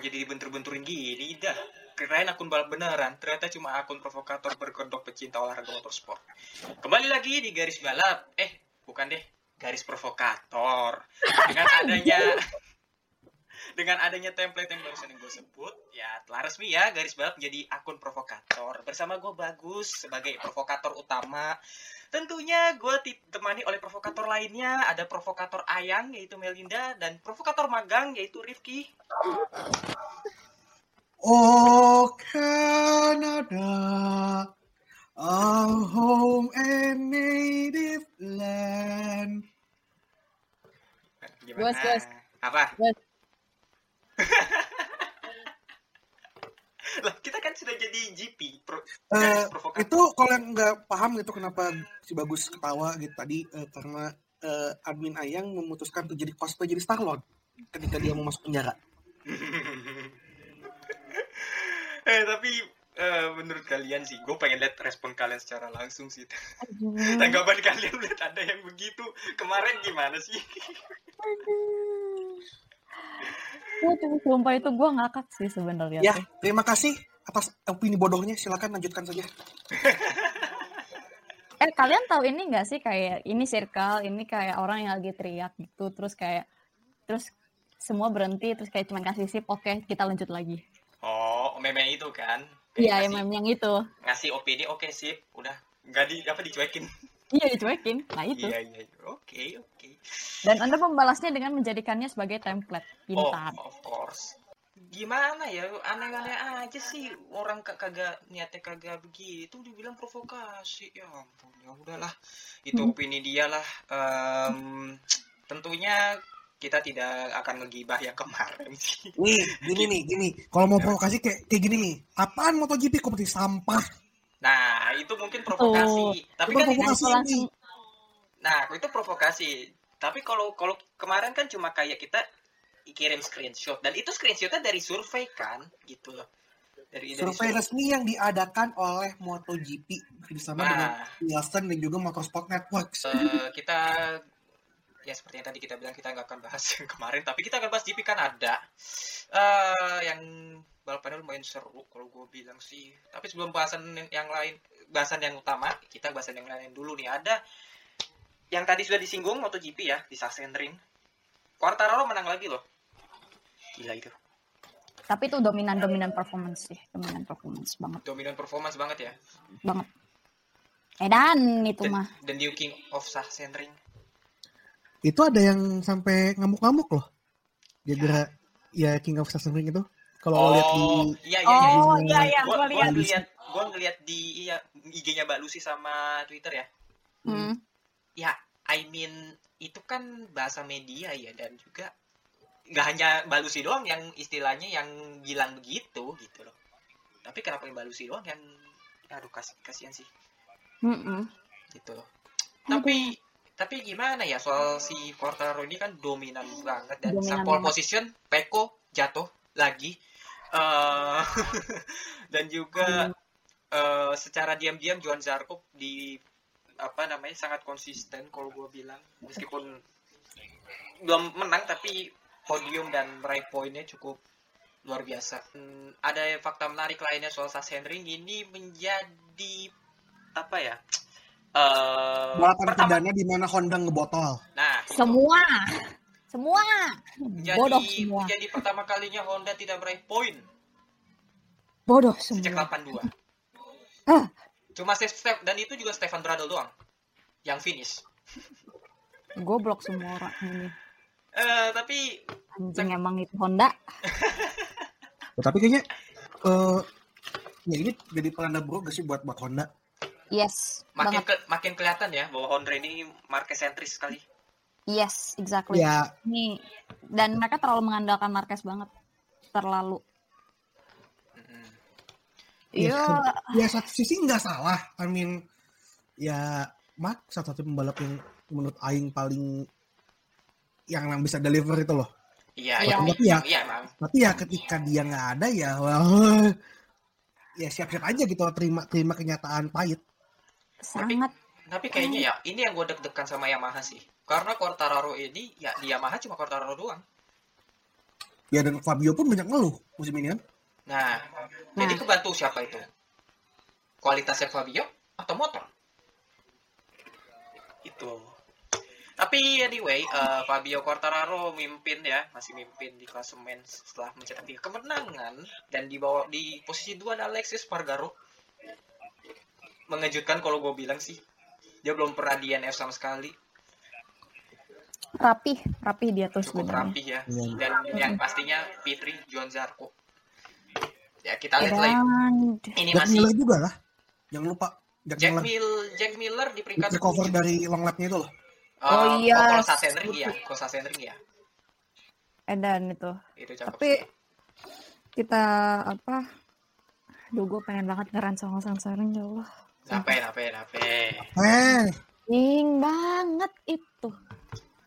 Kenapa jadi dibentur-benturin gini? Dah, kirain akun balap beneran, ternyata cuma akun provokator berkedok pecinta olahraga motorsport. Kembali lagi di garis balap, eh bukan deh, garis provokator. Dengan adanya dengan adanya template yang barusan yang gue sebut, ya telah resmi ya garis balap menjadi akun provokator. Bersama gue bagus sebagai provokator utama. Tentunya gue ditemani oleh provokator lainnya. Ada provokator ayang yaitu Melinda dan provokator magang yaitu Rifki. Oh Canada, our home and native land. Gimana? Bos, bos. Apa? Bos. Lah, kita kan sudah jadi GP. Pro, provokator. itu kalau yang nggak paham itu kenapa si bagus ketawa gitu tadi eh, karena eh, admin Ayang memutuskan untuk jadi cosplay jadi Starlord ketika dia mau masuk penjara. eh, tapi eh, menurut kalian sih, gue pengen lihat respon kalian secara langsung sih. Tanggapan kalian lihat ada yang begitu. Kemarin gimana sih? Gue tuh sumpah itu gue ngakak sih sebenarnya. Ya, terima kasih atas opini bodohnya. Silakan lanjutkan saja. Eh kalian tahu ini nggak sih kayak ini circle, ini kayak orang yang lagi teriak gitu, terus kayak terus semua berhenti, terus kayak cuma kasih sip, oke kita lanjut lagi. Oh, meme itu kan? Iya, Ngasih- meme yang itu. ngasih opini oke sip udah nggak di apa dicuekin Iya dicuekin. Nah itu. iya iya iya. oke oke Dan anda membalasnya dengan menjadikannya sebagai template. oh Pintar. of course gimana ya aneh-aneh aja sih orang ka- kagak niatnya kagak begitu dibilang provokasi ya ampun ya udahlah itu Hmm. opini dia lah Em, tentunya kita tidak akan ngegibah yang kemarin sih Nih, gini nih, gini. Kalau mau provokasi kayak kayak gini nih. Apaan MotoGP kompetisi sampah? nah itu mungkin provokasi tapi Itu kan ini- provokasi. Itu langsung Nah, itu provokasi. Tapi kalau kalau kemarin kan cuma kayak kita kirim screenshot dan itu screenshotnya dari survei kan, gitu loh. Dari dari Survei sur- resmi yang diadakan oleh MotoGP bersama dengan Nah, Nielsen dan juga Motorsport Networks. eh, kita ya seperti yang tadi kita bilang kita nggak akan bahas yang kemarin, tapi kita akan bahas GP kan ada. Eh, yang balapannya lumayan seru kalau gue bilang sih. Tapi sebelum bahasan yang lain, bahasan yang utama, kita bahasan yang lain dulu nih. Ada yang tadi sudah disinggung MotoGP ya di Sachsenring. Quartararo menang lagi loh. Gila itu. tapi itu dominan dominan performance sih, dominan performance banget Dominan performance banget ya. banget. Edan itu Dan, mah. dan New King of Sachsenring. Itu ada yang sampai ngamuk-ngamuk loh. Gara-gara ya King of Sachsenring itu. Kalau lo lihat di Oh, iya iya iya. Oh iya iya, Gua, gua gua lihat. ngeliat, gua ngeliat di iya, IG-nya Mbak Lucy sama Twitter ya. Hmm. Ya, I mean itu kan bahasa media ya dan juga nggak hanya Mbak Lucy doang yang istilahnya yang bilang begitu gitu loh. Tapi kenapa Mbak Lucy doang yang aduh kasih kasihan sih Mm-mm. gitu loh. Tapi tapi gimana ya soal si Quartararo ini kan dominan banget dan Dominan pole position Peko jatuh lagi Eh, dan juga eh, secara diam-diam Johan Zarco di apa namanya sangat konsisten kalau gue bilang meskipun belum menang tapi podium dan meraih poinnya cukup luar biasa. Hmm, ada fakta menarik lainnya soal Sachsenring ini menjadi apa ya? Balapan pertama, perdana di mana Honda ngebotol. nah. Semua. Semua. menjadi Bodoh semua. menjadi pertama kalinya Honda tidak meraih poin Bodoh sejak semua. 82. Ah. Cuma Stef Stef- dan itu juga Stefan Bradl doang yang finish. Goblok semua orang ini. Eh, tapi Anjing emang itu Honda. Oh, tapi kayaknya eh ya ini jadi pelanda buruk gak sih buat buat Honda? Yes, makin banget. ke- makin kelihatan ya bahwa Honda ini market sentris sekali. Yes, exactly. Ya Nih, dan mereka terlalu mengandalkan Marquez banget. Terlalu. Ya, Iya. ya satu sisi nggak salah. I mean ya Mark satu-satu pembalap yang menurut Aing paling yang bisa deliver itu loh. Iya, Iya. iya, Tapi ya, iya, tapi ya ketika dia nggak ada ya, wah, ya siap-siap aja gitu terima terima kenyataan pahit. Sangat. Tapi kayaknya ya ini yang gue deg-degan sama Yamaha sih. Karena Quartararo ini ya di Yamaha cuma Quartararo doang. Ya dan Fabio pun banyak ngeluh musim ini kan. Nah, jadi kebantu siapa itu? Kualitasnya Fabio atau motor? Itu. Tapi anyway, eh, Fabio Quartararo mimpin ya, masih mimpin di klasemen setelah mencetak tiga kemenangan dan di bawah di posisi dua ada Alexis Spargaro. Mengejutkan kalau gue bilang sih. Dia belum pernah DNF sama sekali. Rapih, rapih dia tuh Cukup sebenarnya. rapi ya. Iya. Dan yang pastinya Fitri John Zarco. Ya kita lihat lah. ya. Dan Ini Jack masih Miller juga lah. Jangan lupa Jack, Jack Miller Mil Jack Miller di peringkat recover tujuh. dari long lap-nya itu loh. Oh, Oh, iya. Kalau Sassenring ya, kalau Sassenring ya. Edan itu. Itu cakep. Tapi kita apa? Duh, gue pengen banget ngeran sama Sansaren ya Allah. Nape, nape, nape. Eh, Ding banget itu.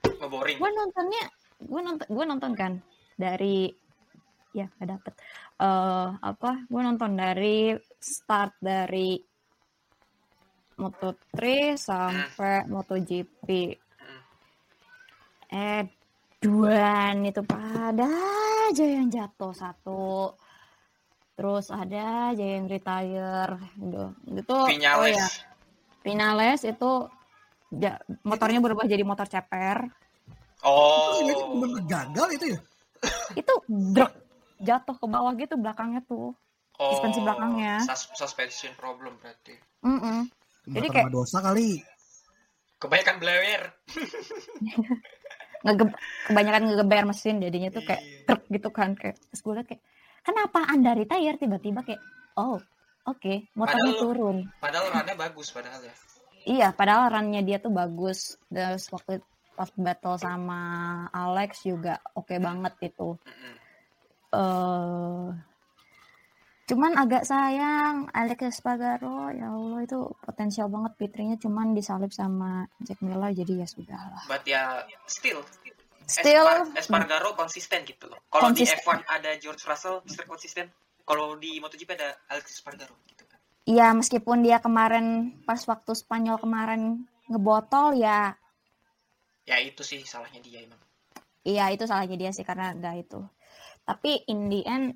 Ngeboring. Gue nontonnya, gue nonton, gue nonton kan dari ya gak dapet. eh apa? Gue nonton dari start dari Moto3 sampai MotoGP. Hmm. Eh, duaan itu pada aja yang jatuh satu. Terus ada aja yang retire. Gitu. Itu oh ya, Vinales itu ja- motornya berubah jadi motor ceper. Oh. ini bener gagal itu ya. Itu drek jatuh ke bawah gitu belakangnya tuh. Oh. suspensi belakangnya. sus- suspension problem berarti. Mm-mm. Jadi Jadi kayak- dosa kali. Kebanyakan blower. Ngege- kebanyakan ngegeber mesin jadinya tuh kayak Iya. truk gitu kan kayak terus gue liat kayak kenapa anda retire? Tiba-tiba kayak oh oke motornya Padahal- turun. Padahal runnya bagus padahal ya. iya padahal runnya dia tuh bagus. Terus waktu pas battle sama Alex juga oke banget itu. Eh cuman agak sayang Alex Espargaro ya Allah itu potensial banget fitrinya. Cuman disalip sama Jack Miller jadi ya sudah lah But ya still still Espar- Espargaro konsisten gitu loh. Kalau di Konsisten. F1 ada George Russell, Mr. konsisten. Kalau di MotoGP ada Alex Espargaro gitu kan. Iya, meskipun dia kemarin pas waktu Spanyol kemarin ngebotol ya, Ya itu sih salahnya dia emang. iya itu salahnya dia sih karena gak itu. Tapi in the end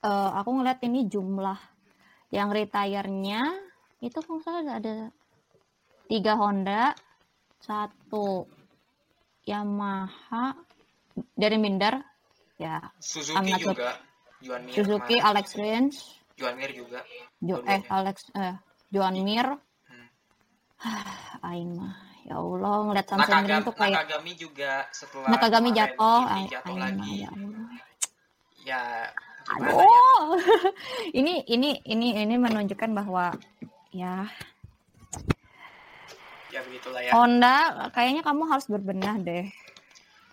eh, aku ngeliat ini jumlah yang retire-nya itu kalau salah ada tiga Honda, satu Yamaha dari Minder, ya Suzuki I'm not juga. Juan Mir. Suzuki, kemarin. Alex Rins, Juan Mir juga. Jo eh Alex eh Joan Mir, Hmm. Aing mah ya Allah ngeliat Samsung Ring Nakagami, tuh kayak Nakagami juga setelah Nakagami jatuh, jatuh lagi. ya Allah. Ya gimana ya? Aduh, ini ini ini ini menunjukkan bahwa ya Ya begitulah ya. Honda kayaknya kamu harus berbenah deh.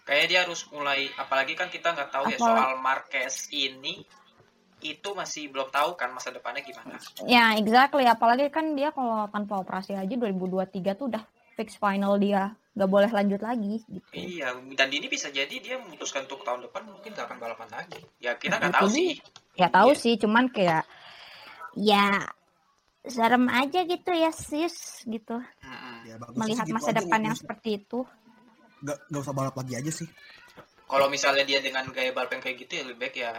Kayaknya dia harus mulai apalagi kan kita nggak tahu ya Apalagi- soal Marquez ini itu masih belum tahu kan masa depannya gimana. Ya exactly, apalagi kan dia kalau tanpa operasi aja 2023 tuh udah fix final dia, nggak boleh lanjut lagi gitu. Iya, dan ini bisa jadi dia memutuskan untuk tahun depan mungkin nggak akan balapan lagi. Ya kita nggak tahu sih. Ya tahu Iya. sih, cuman kayak ya serem aja gitu ya sis gitu Mm-mm. Ya, bagus melihat sih gitu masa depan yang usah- seperti itu. nggak nggak usah balap lagi aja sih. Kalau misalnya dia dengan gaya balap yang kayak gitu ya lebih baik ya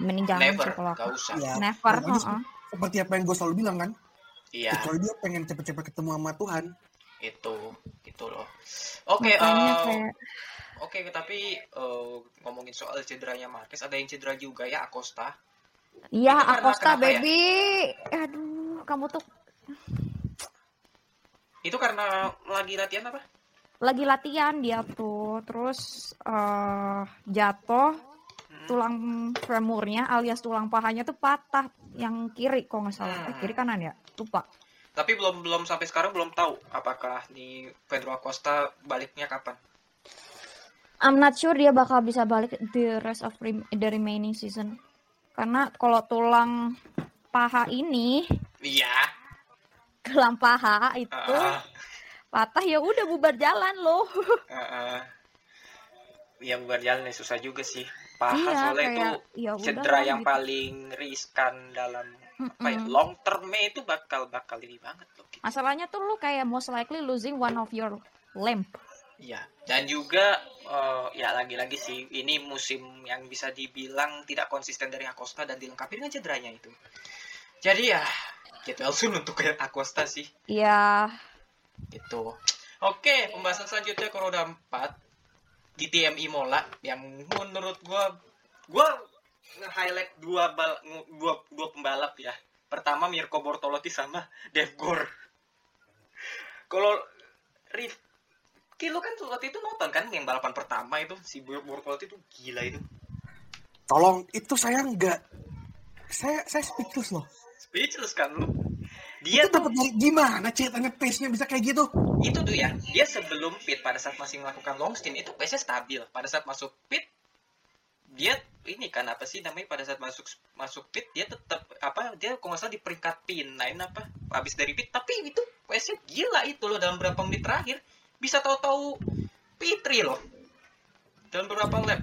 Mending jangan never, nggak usah. Ya, Never, aja heeh. seperti apa yang gue selalu bilang kan. Iya, Kecuali dia pengen cepet-cepet ketemu sama Tuhan. itu, itu loh. Oke, Makanya eh, kayak oke, tapi eh, ngomongin soal cederanya Marquez, ada yang cedera juga ya Acosta. Iya, Acosta ya? baby. Aduh, kamu tuh Itu karena lagi latihan apa? lagi latihan dia tuh terus eh, jatuh Hmm. tulang femurnya alias tulang pahanya tuh patah yang kiri kok nggak salah eh, Hmm. kiri kanan ya lupa Tapi belum belum sampai sekarang belum tahu apakah nih Pedro Acosta baliknya kapan. I'm not sure dia bakal bisa balik the rest of rem- the remaining season karena kalau tulang paha ini Iya. Tulang paha itu Ah, patah ya udah bubar jalan loh ah, ah. Iya bukan jalan ya, susah juga sih. Paha Iya, soalnya kayak, itu ya cedera yang gitu. paling riskan dalam apa ya, long termnya itu bakal bakal ini banget loh. gitu. masalahnya tuh lu kayak most likely losing one of your limb Iya, dan juga eh, ya lagi-lagi sih ini musim yang bisa dibilang tidak konsisten dari Acosta dan dilengkapi dengan cederanya itu. Jadi ya get well soon untuk Acosta sih ya gitu. Oke, pembahasan selanjutnya ke roda 4 di TMI Mola yang menurut gua gua nge-highlight dua bal dua, dua pembalap ya. Pertama Mirko Bortolotti sama Dev Gore. Kalau Rif Ki, lu kan waktu itu nonton kan yang balapan pertama itu si Bortolotti itu gila itu. Tolong, itu saya nggak, saya saya speechless loh. Speechless kan lu. Dia itu dapat dari gimana ceritanya pace-nya bisa kayak gitu? itu tuh ya dia sebelum pit pada saat masih melakukan long stint itu pace-nya stabil. Pada saat masuk pit dia ini kan apa sih namanya pada saat masuk masuk pit dia tetap apa dia kalau nggak salah di peringkat P9 apa habis dari pit. Tapi itu pace-nya gila itu loh dalam berapa menit terakhir. Bisa tahu-tahu P3 loh dalam beberapa lap.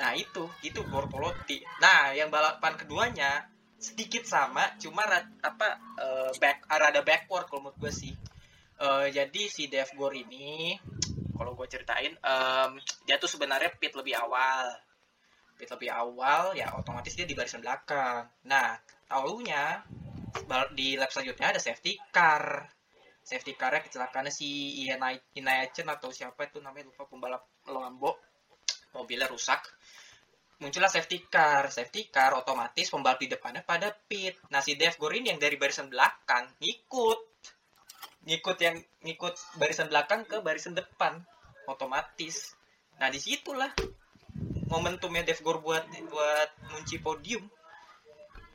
Nah itu itu Bortolotti. Nah yang balapan keduanya sedikit sama cuma ra- apa eh, back rada backward kalau menurut gue sih. Eh, jadi si Dev Gore ini kalau gue ceritain em, dia tuh sebenarnya pit lebih awal. Pit lebih awal ya otomatis dia di barisan belakang. Nah tahunya di lap selanjutnya ada safety car. Safety carnya kecelakaannya si Ian Chen atau siapa itu namanya lupa pembalap Lambo mobilnya rusak muncullah safety car. Safety car otomatis pembalap di depannya pada pit. Nah si Dev Gore ini yang dari barisan belakang ngikut. Ngikut yang ngikut barisan belakang ke barisan depan. Otomatis. Nah di situlah momentumnya Dev Gore buat buat ngunci podium.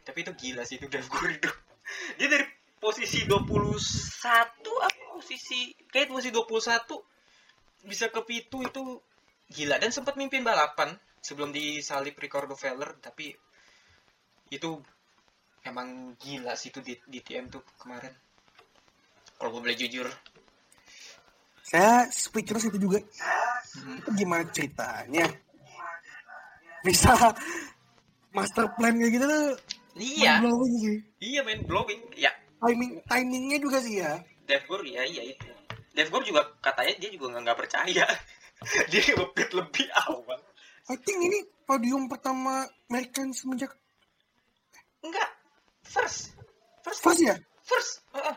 Tapi itu gila sih itu Dev Gore itu dia dari posisi 21 apa? Posisi kayak posisi 21 bisa ke P2 itu gila. Dan sempat mimpin balapan sebelum disalip Ricardo Feller tapi itu emang gila sih itu di, di TM tuh kemarin kalau gue boleh jujur Saya speechless itu juga. Mhm. Itu gimana ceritanya? Bisa master plan kayak gitu tuh iya mind-blowing sih. iya main blowing ya Timing timingnya juga sih ya. Dev Gore ya iya itu Dev Gore juga katanya dia juga nggak percaya dia ngebet lebih awal I think ini podium pertama American semenjak enggak first first first ya. first Heeh.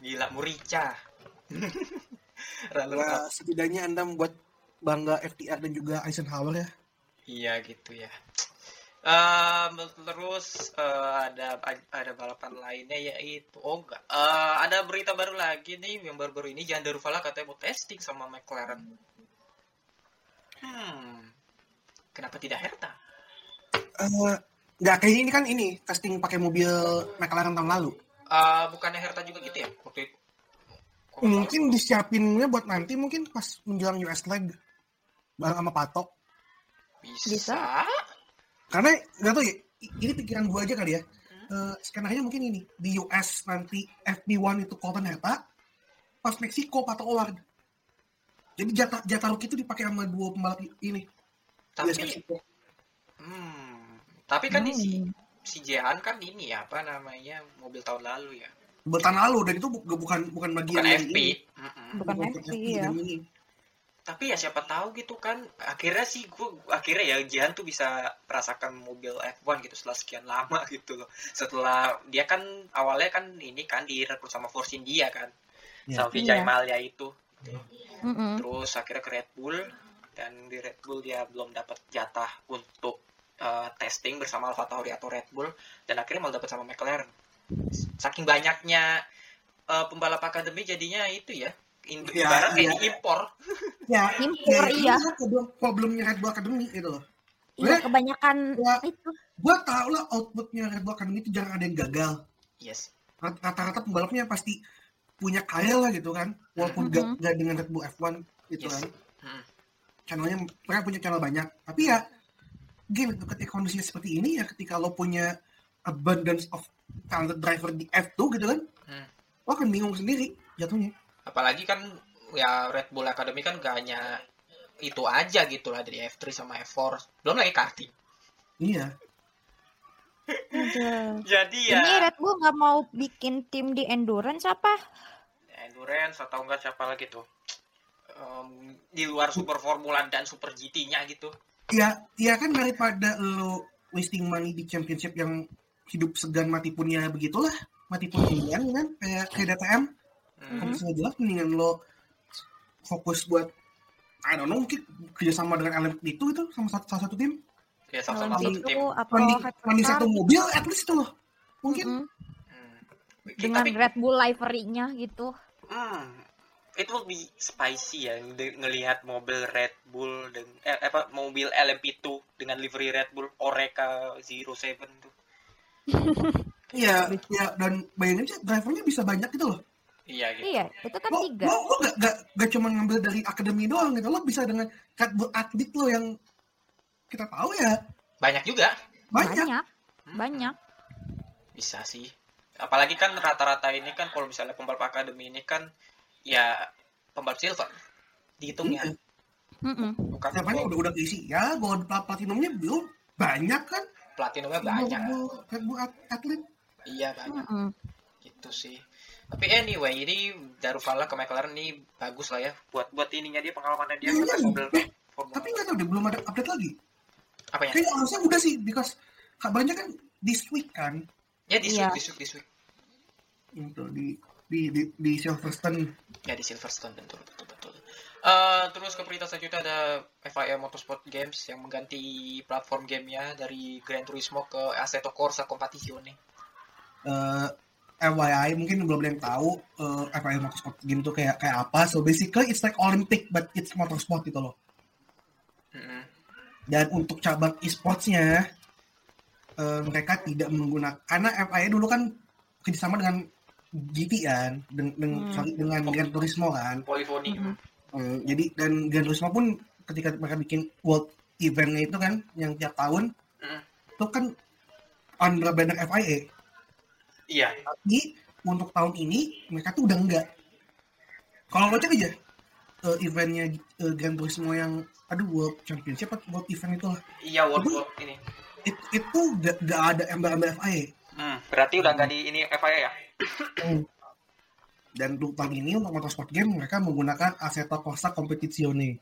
gila Murica Lalu Ya, setidaknya Anda membuat bangga FTR dan juga Eisenhower ya. Iya gitu ya. Ehm, terus eh, ada ada balapan lainnya yaitu oh enggak Eh, ada berita baru lagi nih yang baru-baru ini Jan Daruvala katanya mau testing sama McLaren. Hmm, kenapa tidak Herta? Eh, nggak kayak ini kan ini testing pakai mobil McLaren tahun lalu. Eh, bukannya Herta juga gitu ya waktu itu? Kok? Mungkin disiapinnya buat nanti mungkin pas menjelang US leg bareng sama Patok. bisa. Bisa. Karena nggak tahu ya, ini pikiran gua aja kali ya. Eh, skenario mungkin ini di US nanti FP1 itu Colton Herta, pas Meksiko Pato Howard. Jadi jatah jatah rookie itu dipakai sama dua pembalap ini. Tapi, hmm, tapi kan ini si Hmm. si Jehan kan ini ya apa namanya mobil tahun lalu ya, Bertahan lalu dan itu bu- bukan bukan bagian bukan FP. ini. Bukan Bukan FP, ya. ini. tapi ya siapa tahu gitu kan akhirnya sih gua akhirnya ya Jihan tuh bisa merasakan mobil F1 gitu setelah sekian lama gitu loh setelah dia kan awalnya kan ini kan direkrut sama Force India kan Ya. sama Vijay Iya. Malia itu Mm-mm. terus akhirnya ke Red Bull dan di Red Bull dia belum dapat jatah untuk uh, testing bersama Alfa Tauri atau Red Bull dan akhirnya malah dapat sama McLaren saking banyaknya eh, pembalap akademi jadinya itu ya. Indo Ya, ibarat kayak iya. diimpor. Ya, Impor, ya, iya. kan problem, problemnya Red Bull Academy gitu loh. Iya, kebanyakan ya. itu. Gua tau lah outputnya Red Bull Academy itu jarang ada yang gagal. Yes. Rat- Rata-rata pembalapnya pasti punya kaya lah gitu kan. Walaupun gak, Mhm. gak dengan Red Bull F1 gitu Yes. kan. Hmm. Channelnya, mereka punya channel banyak. Tapi ya, gini, ketika kondisinya seperti ini ya, ketika lo punya abundance of talented driver di F2 gitu kan, Hmm. lo akan bingung sendiri jatuhnya. Apalagi kan ya Red Bull Academy kan gak hanya itu aja gitu lah dari F3 sama F4. Belum lagi karting. Iya. Aduh. Jadi Ini ya Red Bull nggak mau bikin tim di endurance apa? endurance atau enggak siapa lagi tuh? Em, di luar Super Formula dan Super GT-nya gitu. Ya, ya kan daripada lo wasting money di championship yang hidup segan mati pun ya begitulah. Mati pun kemudian kan, kayak, kayak DTM. Hmm. Kalau misalnya jelas, mendingan lo fokus buat, I don't know, mungkin kerjasama dengan element itu, itu sama satu, salah satu tim. Ya sama-sama Kalau satu tim. itu atau Mandi, Hypercar mandi satu mobil, at least itu loh. Mungkin. Mm-mm. Hmm. dengan Tapi Red Bull livery-nya gitu. Hmm, itu lebih spicy ya ngelihat mobil Red Bull dan eh, apa mobil LMP2 dengan livery Red Bull Oreca 07 tuh. Iya, ya, dan bayangin aja drivernya bisa banyak gitu loh. Iya gitu. Iya, itu kan Lo, tiga. lo, lo gak, gak, gak cuma ngambil dari akademi doang gitu. Lo bisa dengan Red Bull atlet lo yang kita tahu ya Banyak juga. banyak. Banyak, Hmm, banyak. Bisa sih. Apalagi kan rata-rata ini kan kalau misalnya pembalap akademi ini kan ya pembalap silver dihitungnya Iya. Mm-mm. bukan Siapanya udah udah keisi ya, gold plat- platinumnya belum banyak kan? platinumnya banyak. Bull at- atlet. Iya banyak. Mm-mm. gitu sih tapi anyway ini Daruvala ke McLaren ini bagus lah ya buat buat ininya dia pengalamannya dia Iya, buat iya. mobil Eh, Tapi nggak tahu deh, belum ada update lagi. Apa ya Kayaknya harusnya udah sih, because kabarnya kan this week kan, ya di Iya. week di week this week gitu, di di di, di Silverstone. ya di Silverstone betul betul betul Eh, terus ke berita selanjutnya ada FIA Motorsport Games yang mengganti platform gamenya dari Gran Turismo ke Assetto Corsa Competizione Eh, FYI mungkin belum ada yang tahu eh, FIA Motorsport Game itu kayak kayak apa. So basically it's like Olympic but it's motorsport gitu loh. Mm-mm. Dan untuk cabang e-sportsnya eh, mereka tidak menggunakan karena FIA dulu kan kerjasama dengan GT kan, dengan dengan, Hmm. sorry, dengan Gran Turismo kan. Polyphony Mhm. Hmm, jadi dan Gran Turismo pun ketika mereka bikin world eventnya itu kan yang tiap tahun Mm. itu kan under banner FIA. iya Tapi untuk tahun ini mereka tuh udah enggak. Kalau lo cek aja eh, eventnya eh, Gran Turismo yang aduh World Championship atau World Event itu lah. iya World Itu- World ini It- itu gak, gak ada embel-embel FIA. Hmm, berarti udah nggak di ini FIA ya Dan untuk tahun ini untuk motorsport game mereka menggunakan Assetto Corsa Competizione.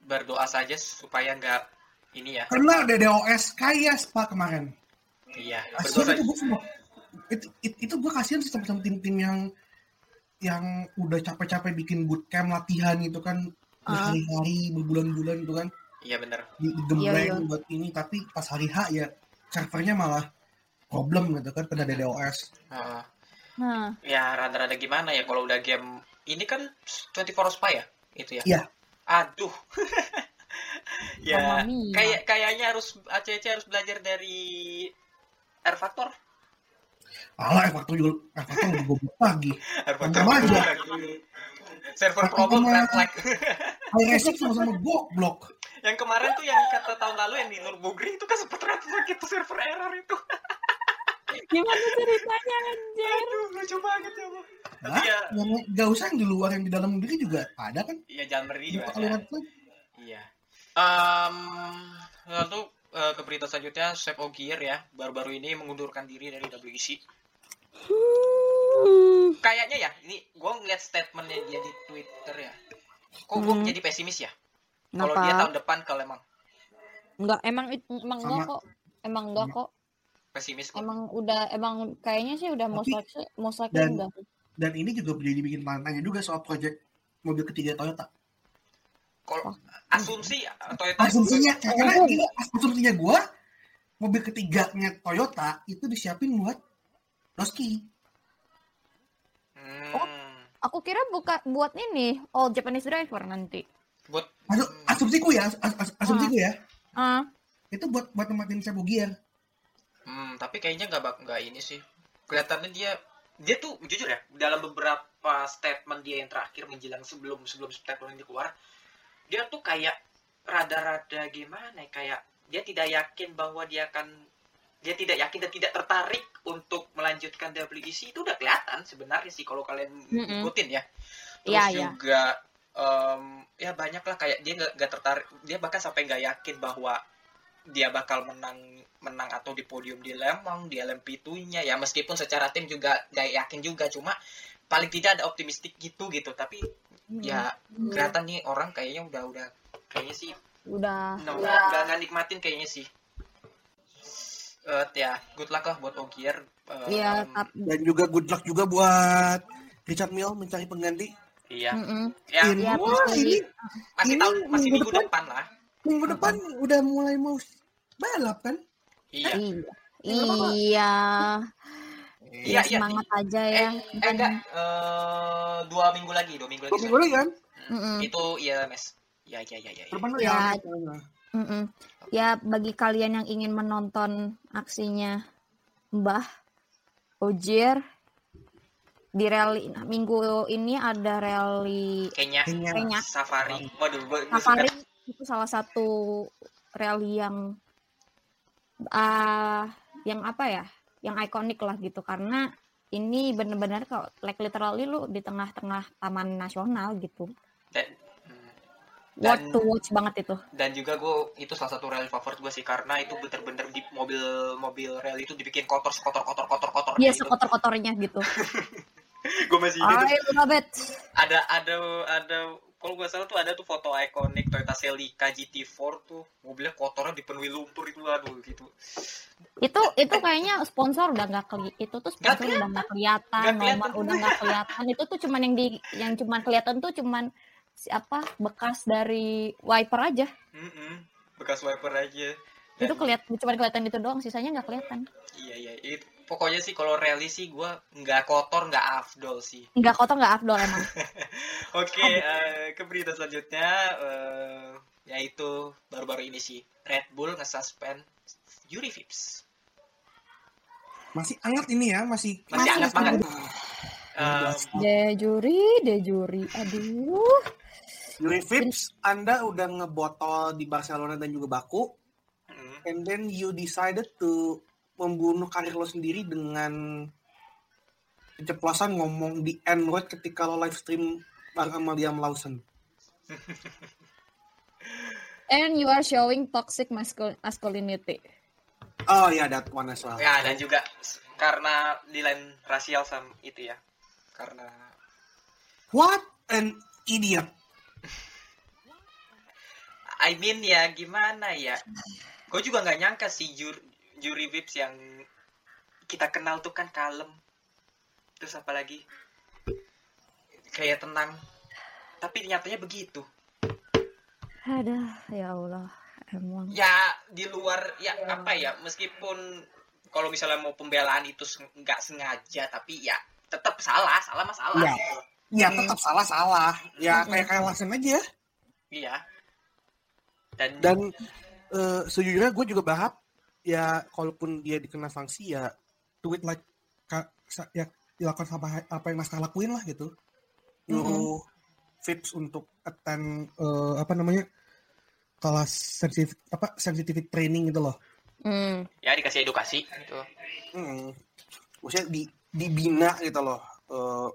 berdoa saja supaya nggak ini ya Karena ada DOS kayak Spa kemarin. iya Kasian berdoa itu gue. Itu, itu, itu gue kasihan sih sama tim-tim yang yang udah capek-capek bikin bootcamp latihan gitu kan Ah. berhari-hari berbulan-bulan gitu kan iya bener di- Iya, digembleng iya. buat ini tapi pas hari H ya servernya malah problem gitu kan pada DDoS Heeh. Nah, ya rada-rada gimana ya kalau udah game ini kan 24 horsepower ya itu ya Iya. aduh ya kayak kayaknya harus ACC harus belajar dari R Factor alah F-Factor juga F-Factor lebih goblok lagi R Mantap aja. server problem red flag High sama-sama goblok yang kemarin tuh yang kata tahun lalu yang di Nürburgring itu kan sempet red flag itu server error itu gimana ceritanya anjir? aduh lucu banget ya Allah. Tapi ya yang gak usah yang di luar yang di dalam negeri juga ada kan iya jangan beri juga flag. Iya. Em, lalu eh, ke berita selanjutnya, Sep Ogier ya, baru-baru ini mengundurkan diri dari WEC. Kayaknya ya, ini gue ngeliat statementnya dia di Twitter ya. Kok gue Hmm. jadi pesimis ya? Kalau dia tahun depan kalau emang Enggak, emang emang enggak kok. Emang enggak kok. pesimis kok. Emang udah emang kayaknya sih udah most Tapi- likely, most likely dan- enggak. dan ini juga jadi bikin tanya juga soal project mobil ketiga Toyota Kalau asumsi Toyota asumsinya Oh, karena oh. ini asumsinya gua mobil ketiganya Toyota itu disiapin buat Roski aku kira buka buat ini all Japanese driver nanti. buat Asu- asumsiku ya, as- as- asumsiku ya. Ah, Itu buat buat tempatin Cebu Gear. Hmm, tapi kayaknya nggak bak nggak ini sih. Kelihatannya dia dia tuh jujur ya dalam beberapa statement dia yang terakhir menjelang sebelum sebelum statement ini keluar, dia tuh kayak rada-rada gimana ya kayak dia tidak yakin bahwa dia akan dia tidak yakin dan tidak tertarik untuk melanjutkan WEC itu udah kelihatan sebenarnya sih kalau kalian Mm-mm. ikutin ya. Terus Iya, iya. juga em, ya banyak lah kayak dia nggak tertarik dia bahkan sampai nggak yakin bahwa dia bakal menang menang atau di podium di Lemong di LMP2 nya ya meskipun secara tim juga nggak yakin juga cuma paling tidak ada optimistik gitu gitu tapi ya kelihatan nih orang kayaknya udah udah kayaknya sih udah no, nggak nggak nikmatin kayaknya sih Eh, ya good luck lah buat Ogier Eh, Iya, tapi Dan juga good luck juga buat Richard Mille mencari pengganti. iya Mm-mm. ya Ini, Iya, wah, ini masih ini tahun masih minggu minggu depan. depan lah minggu depan udah mulai mau balap kan? iya Iya. Apa-apa. Iya. Iya, Ya, iya. semangat aja eh, ya. eh enggak eh, dua minggu lagi dua minggu lagi Dua minggu lagi kan? Mm-mm. itu iya mes ya ya ya ya, ya. Depan tuh Ya. ya. Mm-mm. Ya bagi kalian yang ingin menonton aksinya Mbah Ojier di rally nah, minggu ini ada rally kayaknya Kayaknya Kayaknya safari waduh Safari itu salah satu rally yang ah yang apa ya yang ikonik lah gitu. Karena ini benar-benar kalau like literally lu di tengah-tengah taman nasional gitu. Dan hmm, worth Dan- to watch banget itu. dan juga gue itu salah satu rally favorit gue sih. Karena itu bener-bener di mobil mobil rally itu dibikin kotor kotor kotor kotor kotor dia gitu. sekotor-kotornya gitu. Gue masih ingat tuh, I love it. Ada ada ada kalau gue salah tuh ada tuh foto ikonik Toyota Celica GT4 tuh. Mobilnya kotornya dipenuhi lumpur itu aduh gitu. Itu itu kayaknya sponsor udah nggak keli itu tuh sponsor udah nggak kelihatan. nomor kelihatan. udah nggak kelihatan. Itu tuh cuman yang di yang cuman kelihatan tuh cuman siapa bekas dari wiper aja. Mm-mm. bekas wiper aja. Itu kelihatan cuman kelihatan itu doang sisanya nggak kelihatan. Iya iya itu pokoknya sih kalau rally sih gue nggak kotor nggak afdol sih. Nggak kotor nggak afdol emang. Oke, eh, ke berita selanjutnya eh, yaitu baru-baru ini sih Red Bull nge-suspend Yuri Vips. Masih hangat ini ya, masih Masih hangat banget. Eh, de juri de juri. Aduh. Yuri Vips, Anda udah ngebotol di Barcelona dan juga Baku, mm, and then you decided to membunuh karir lo sendiri dengan keceplosan ngomong di Android ketika lo live stream bareng sama Liam Lawson. and you are showing toxic mascul- masculinity Oh ya, that one as well. ya dan juga karena di lain rasial sama itu ya. Karena What an idiot. I mean ya gimana ya? Gue juga nggak nyangka sih Jur, Yuri Vips yang kita kenal tuh kan kalem. Terus apa lagi? Kayak tenang. Tapi nyatanya begitu. ada ya Allah emang ya di luar ya apa ya meskipun kalau misalnya mau pembelaan itu seng- nggak sengaja tapi ya tetap salah salah masalah Ya. Ya Hmm. tetap salah salah. Ya kayak kayak Lawson aja. iya dan, Dan eh, sejujurnya gue juga berharap ya kalaupun dia dikena sanksi ya tweet like ka- ya dilakukan sama apa yang Naskah lakuin lah gitu. Nyuruh Vips untuk attend eh, apa namanya kelas sensitif apa scientific training gitu loh. Hmm. ya dikasih edukasi gitu Hmm. Maksudnya di dibina gitu loh. Eh,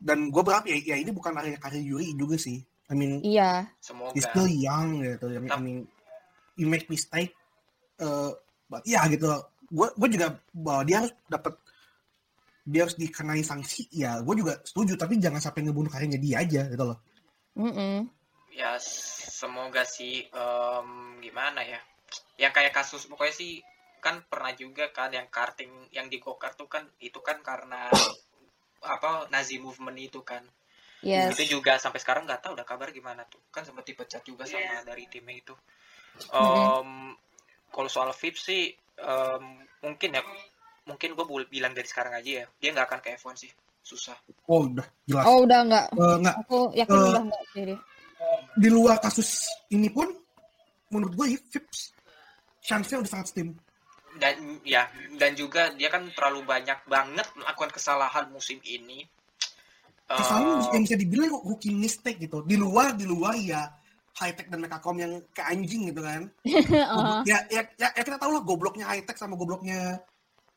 dan gue berharap ya, ya ini bukan area karir Yuri juga sih. I mean iya semoga he's still young gitu. I mean, I mean you make mistake. eh but ya gitu. Gue gue juga bahwa dia harus dapat dia harus dikenai sanksi ya gue juga setuju tapi jangan sampai ngebunuh karirnya dia aja gitu loh. Mm-mm. ya semoga sih em, gimana ya yang kayak kasus pokoknya sih kan pernah juga kan yang karting yang di gokar tuh kan itu kan karena apa Nazi movement itu kan. Yes. Itu juga sampai sekarang nggak tahu udah kabar gimana tuh. Kan sempat dipecat juga sama dari timnya itu. Em, kalau soal VIP sih em, mungkin ya mungkin gue bilang dari sekarang aja ya dia nggak akan ke F1 sih susah. Oh udah jelas. Oh udah nggak. Eh, nggak Aku yakin Eh, udah nggak sih dia. di luar kasus ini pun menurut gue Vips chance-nya udah sangat slim. Dan ya dan juga dia kan terlalu banyak banget melakukan kesalahan musim ini. Kesalahan yang bisa dibilang rookie mistake gitu. Di luar di luar ya high tech dan Mekacom yang ke anjing gitu kan. Heeh. ya, ya, ya, ya kita tahu lah gobloknya high tech sama gobloknya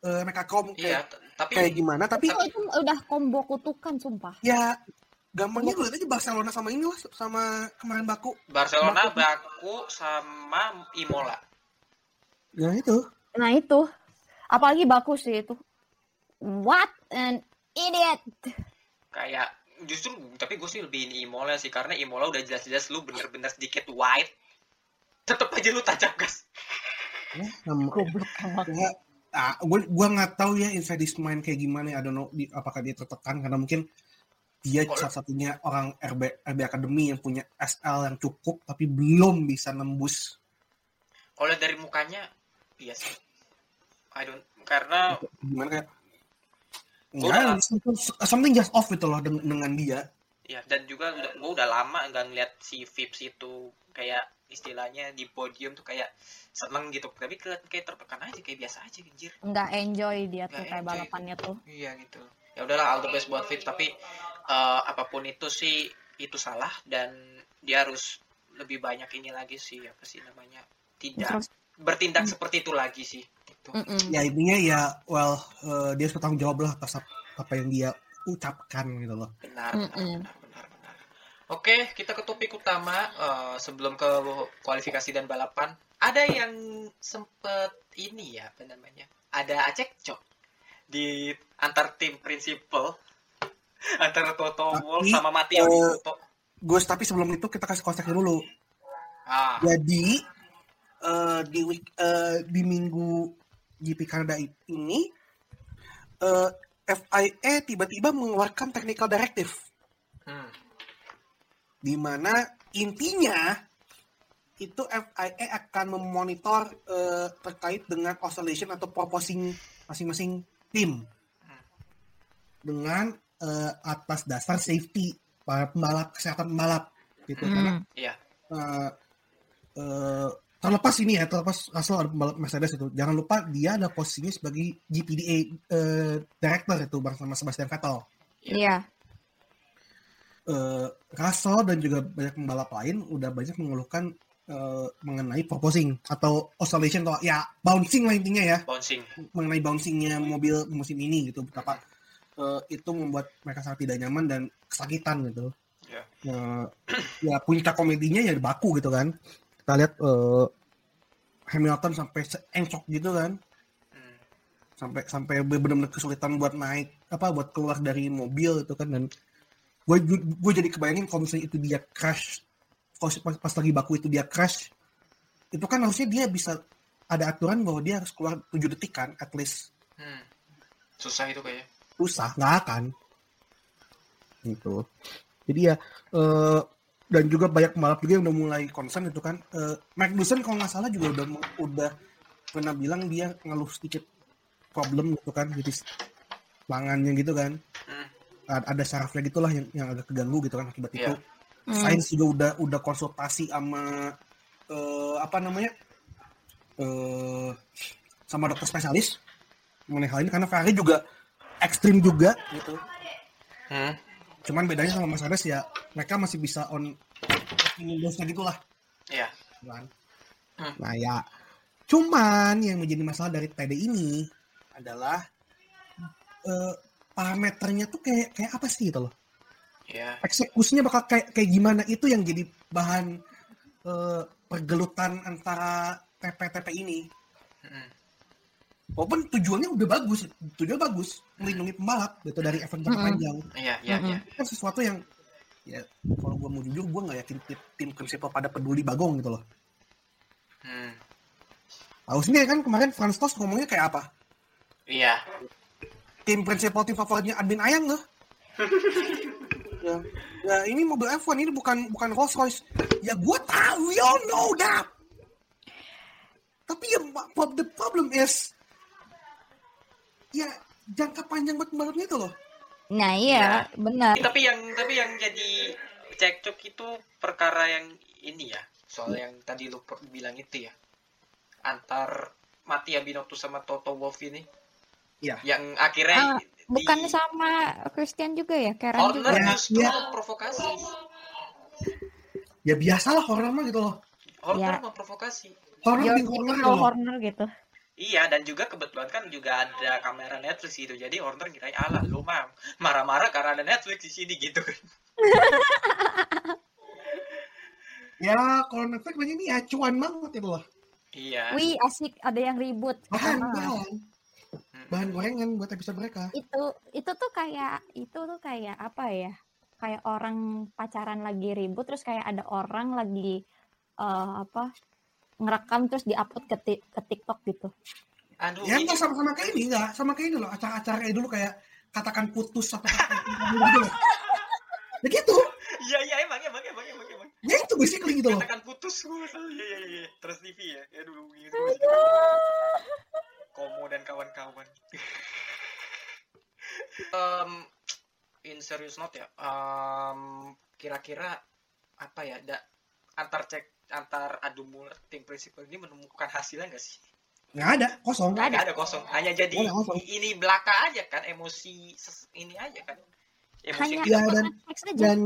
uh, Mekacom Iya, kayak, t- tapi kayak gimana. Tapi Itu, itu udah combo kutukan sumpah. ya gampangnya gue lihat aja Barcelona sama ini lah sama kemarin Baku. Barcelona, Baku. Baku sama Imola. Ya itu. Nah itu. Apalagi bagus sih itu. What an idiot. Kayak justru tapi gue sih lebih ini Imola sih karena Imola udah jelas-jelas lu bener-bener sedikit white. Tetep aja lu tancap gas. Ya, Goblok ya, ah, gue gue nggak tahu ya inside his mind kayak gimana ya. I don't know di, apakah dia tertekan karena mungkin dia Kalau- satu-satunya orang RB RB Academy yang punya SL yang cukup tapi belum bisa nembus Kalau dari mukanya, iya sih. I don't karena gimana kayak Gua Enggak, udah- something, just off gitu loh dengan, dengan dia. ya dan juga udah gue udah lama nggak ngeliat si Vips itu kayak istilahnya di podium tuh kayak seneng gitu tapi kelihatan kayak tertekan aja kayak biasa aja anjir Nggak enjoy dia tuh Nggak kayak enjoy. balapannya tuh. iya gitu ya udahlah all the best buat Vips tapi eh, apa pun itu sih itu salah dan dia harus lebih banyak ini lagi sih apa sih namanya tidak Terus, bertindak seperti itu lagi sih gitu. mm-mm. Ya intinya ya, well, eh, dia harus bertanggung jawab lah atas ap- apa yang dia ucapkan gitu loh. benar benar Mm-mm. benar benar benar oke kita ke topik utama eh, sebelum ke kualifikasi dan balapan ada yang sempet ini ya apa namanya ada cekcok di antar tim prinsipal antara Toto Tapi, Wolff sama Matteo eh, Toto Gus, tapi sebelum itu kita kasih konteksnya dulu. ah Jadi eh, di week eh, di minggu GP Kanada ini eh, FIA tiba-tiba mengeluarkan technical directive hmm. di mana intinya itu FIA akan memonitor eh, terkait dengan oscillation atau proposing masing-masing tim dengan eh, atas dasar safety para pembalap kesehatan pembalap gitu karena Mm. iya eh, eh, terlepas ini ya terlepas asal ada pembalap Mercedes itu jangan lupa dia ada posisinya sebagai GPDA eh, director itu bersama Sebastian Vettel Iya. eh, Russell dan juga banyak pembalap lain udah banyak mengeluhkan eh, mengenai proposing atau oscillation atau ya bouncing lah intinya ya bouncing mengenai bouncingnya mobil musim ini gitu betapa eh, itu membuat mereka sangat tidak nyaman dan kesakitan gitu. Ya. Eh, ya puncak komedinya ya baku gitu kan. Kita lihat eh, Hamilton sampai encok gitu kan, sampai sampai benar-benar kesulitan buat naik apa buat keluar dari mobil itu kan. Dan gue gue jadi kebayangin kalau misalnya itu dia crash kalau pas, pas lagi baku itu dia crash itu kan harusnya dia bisa ada aturan bahwa dia harus keluar 7 detik kan at least. Hmm. susah itu kayaknya. Susah nggak akan. Gitu. Jadi ya eh, dan juga banyak pembalap juga yang udah mulai concern itu kan eh, Magnussen kalau nggak salah juga udah udah pernah bilang dia ngeluh sedikit problem gitu kan jadi tangannya gitu kan Hmm. Ada sarafnya gitulah yang, yang agak keganggu gitu kan akibat itu Iya. Mm. Sainz juga udah udah konsultasi sama eh, apa namanya eh sama dokter spesialis mengenai hal ini karena Ferrari juga ekstrim juga gitu. Hmm. Cuman bedanya sama Mercedes ya mereka masih bisa on Windows-nya gitulah Iya. kan. Hmm. Nah ya cuman yang menjadi masalah dari TD ini adalah eh, parameternya tuh kayak kayak apa sih gitu loh. Iya. eksekusinya bakal kayak kayak gimana itu yang jadi bahan eh, pergelutan antara TP-TP ini. Hmm. Walaupun tujuannya udah bagus, tujuannya bagus, melindungi pembalap gitu dari event Mm-mm. panjang. Iya, iya, iya. Kan sesuatu yang ya kalau gue mau jujur gue nggak yakin tim, tim prinsipal pada peduli bagong gitu loh. Hmm. Tahu sendiri kan kemarin Franz Tost ngomongnya kayak apa? Iya. Tim prinsipal tim favoritnya Admin Ayang loh. ya, ya ini mobil F1 ini bukan bukan Rolls Royce. Ya gue tahu, we all know that. Tapi ya the problem is ya jangka panjang buat pembalapnya itu loh. Nah iya, benar. Tapi yang tapi yang jadi cekcok itu perkara yang ini ya, soal yang tadi lu bilang itu ya. Antar Matia Binotto sama Toto Wolff ini. Iya. Yang akhirnya Ah, Bukan di sama Christian juga ya, Karen Horner juga. Ya, justru ya. memprovokasi. Ya biasalah horror mah gitu loh. Horner Ya. memprovokasi. Pink horror gitu typical loh. Horner gitu. Iya, dan juga kebetulan kan juga ada kamera Netflix gitu. Jadi Horner kirain alah lu mah marah-marah karena ada Netflix di sini gitu kan. Ya kalau Netflix banyak ini ya cuan banget itu loh. Iya. Wih, asik ada yang ribut. Bahan, Ah. bahan. Hmm. Bahan gorengan buat episode mereka. itu itu tuh kayak itu tuh kayak apa ya kayak orang pacaran lagi ribut terus kayak ada orang lagi eh, apa ngerekam terus diupload ke, ke TikTok gitu Aduh, Ya ini enggak sama-sama kayak ini enggak, sama kayak ini loh acara-acara kayak dulu kayak katakan putus atau katakan gitu loh. Ya gitu. Iya iya emang emang emang emang emang. Ya itu basically gitu loh. Katakan putus gue salah. Iya iya iya. Terus TV ya. Aduh gitu. Komo dan kawan-kawan. um, in serious note ya. Um, kira-kira apa ya? Da, antar cek antar adu mulut tim prinsipal ini menemukan hasilnya nggak sih? Nggak ada, kosong. Nggak Nggak ada kosong. Hanya jadi ada kosong. ini belaka aja kan emosi ini aja kan. Emosi hanya dan- aja Dan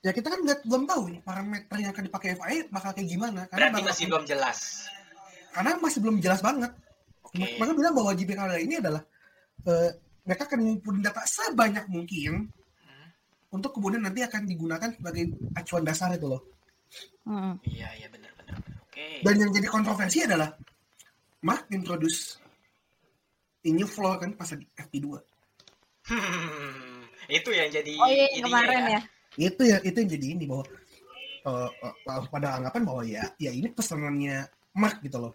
ya kita kan nggak belum tahu nih parameter yang akan dipakai FIA bakal kayak gimana karena berarti bakal- masih belum jelas. karena masih belum jelas banget. Oke. Maka bilang bahwa GP Canada ini adalah eh, mereka akan ngumpulin data sebanyak mungkin Hmm. untuk kemudian nanti akan digunakan sebagai acuan dasar itu loh. Iya iya benar benar. Oke. Dan yang jadi kontroversi adalah Mark introduce a new floor kan pas di FP2. Hmm, itu yang jadi oh iya kemarin ya Itu ya itu yang jadi ini bahwa eh, eh, pada anggapan bahwa ya ya ini pesanannya Mark gitu loh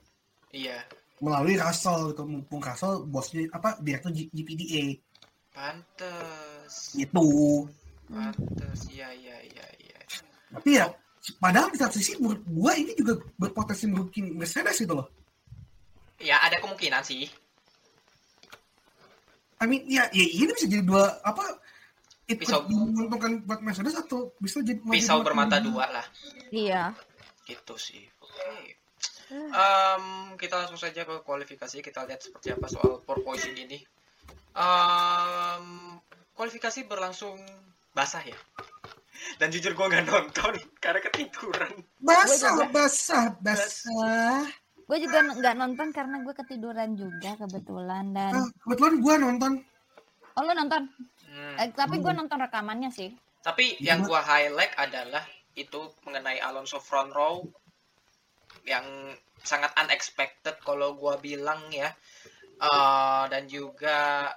Iya, melalui Russell gitu mumpung Russell bosnya apa direktur G- GPDA pantes. gitu. Pantes. Iya iya iya iya. Tapi ya padahal di satu sisi menurut gua ini juga berpotensi merugikan Mercedes gitu loh. Ya ada kemungkinan sih. I mean ya, ya ini bisa jadi dua apa itu Pisau. menguntungkan buat Mercedes atau bisa jadi Pisau jadi- bermata dua lah. iya Gitu sih. Oke. Em, kita langsung saja ke kualifikasi. Kita lihat seperti apa soal porpoising ini. Em, kualifikasi berlangsung basah ya. Dan jujur gue nggak nonton karena ketiduran. basah Gua juga. basah basah. gue juga nggak nonton karena gue ketiduran juga kebetulan dan Ah, kebetulan gua nonton oh lu nonton Hmm. Eh, tapi gue nonton rekamannya sih Tapi Iya. yang gua highlight adalah itu mengenai Alonso front row yang sangat unexpected kalau gua bilang ya. Eh, dan juga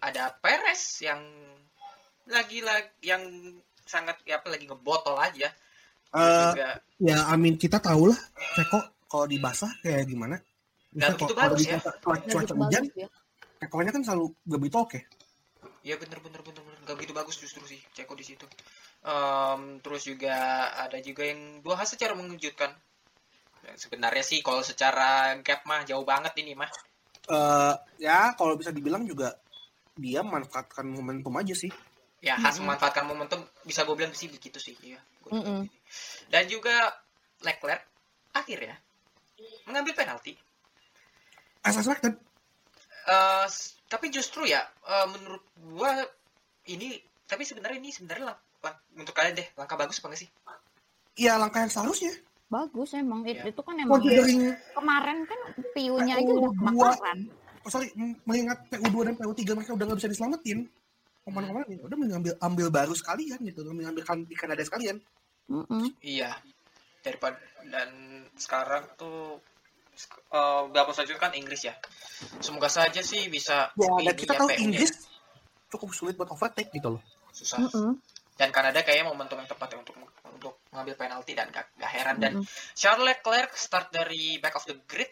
ada Perez yang lagi lagi yang sangat ya apa lagi ngebotol aja. Eh, juga ya amin kita tahu lah Ceko kalau di basah kayak gimana. Begitu kalau- kalau bagus di ya. cuaca, cuaca, hujan, Cekonya kan selalu gak begitu oke. ya bener bener bener bener nggak begitu bagus justru sih Ceko di situ. Em, terus juga ada juga yang dua hal secara mengejutkan. Ya, Sebenarnya sih kalau secara gap mah jauh banget ini mah. eh ya kalau bisa dibilang juga dia memanfaatkan momentum aja sih. Ya khas Mm-mm. memanfaatkan momentum bisa gue bilang sih begitu sih iya gua juga Mm-mm. gitu. dan juga Leclerc akhirnya mengambil penalti As expected. Eh, s- tapi justru ya eh, menurut gua ini tapi sebenarnya ini sebenarnya lang- lang- untuk kalian deh langkah bagus apa nggak sih Ya langkah yang seharusnya. bagus emang Iya. itu kan emang Considering kemarin kan piunya aja udah PU2. kebakaran oh, sorry, m- mengingat PU2 dan PU3 mereka udah nggak bisa diselamatin. Kemarin-kemarin ya udah mengambil ambil baru sekalian gitu, mengambilkan di Kanada sekalian. Mm-mm. iya daripada dan sekarang tuh sk- eh, beberapa selanjutnya kan Inggris ya semoga saja sih bisa Ya, dan kita ya, tahu. Inggris cukup sulit buat overtake gitu loh. susah Mm-mm. dan Kanada kayaknya momentum yang tepat ya untuk untuk mengambil penalti dan gak, gak heran dan Mm-mm. Charles Leclerc start dari back of the grid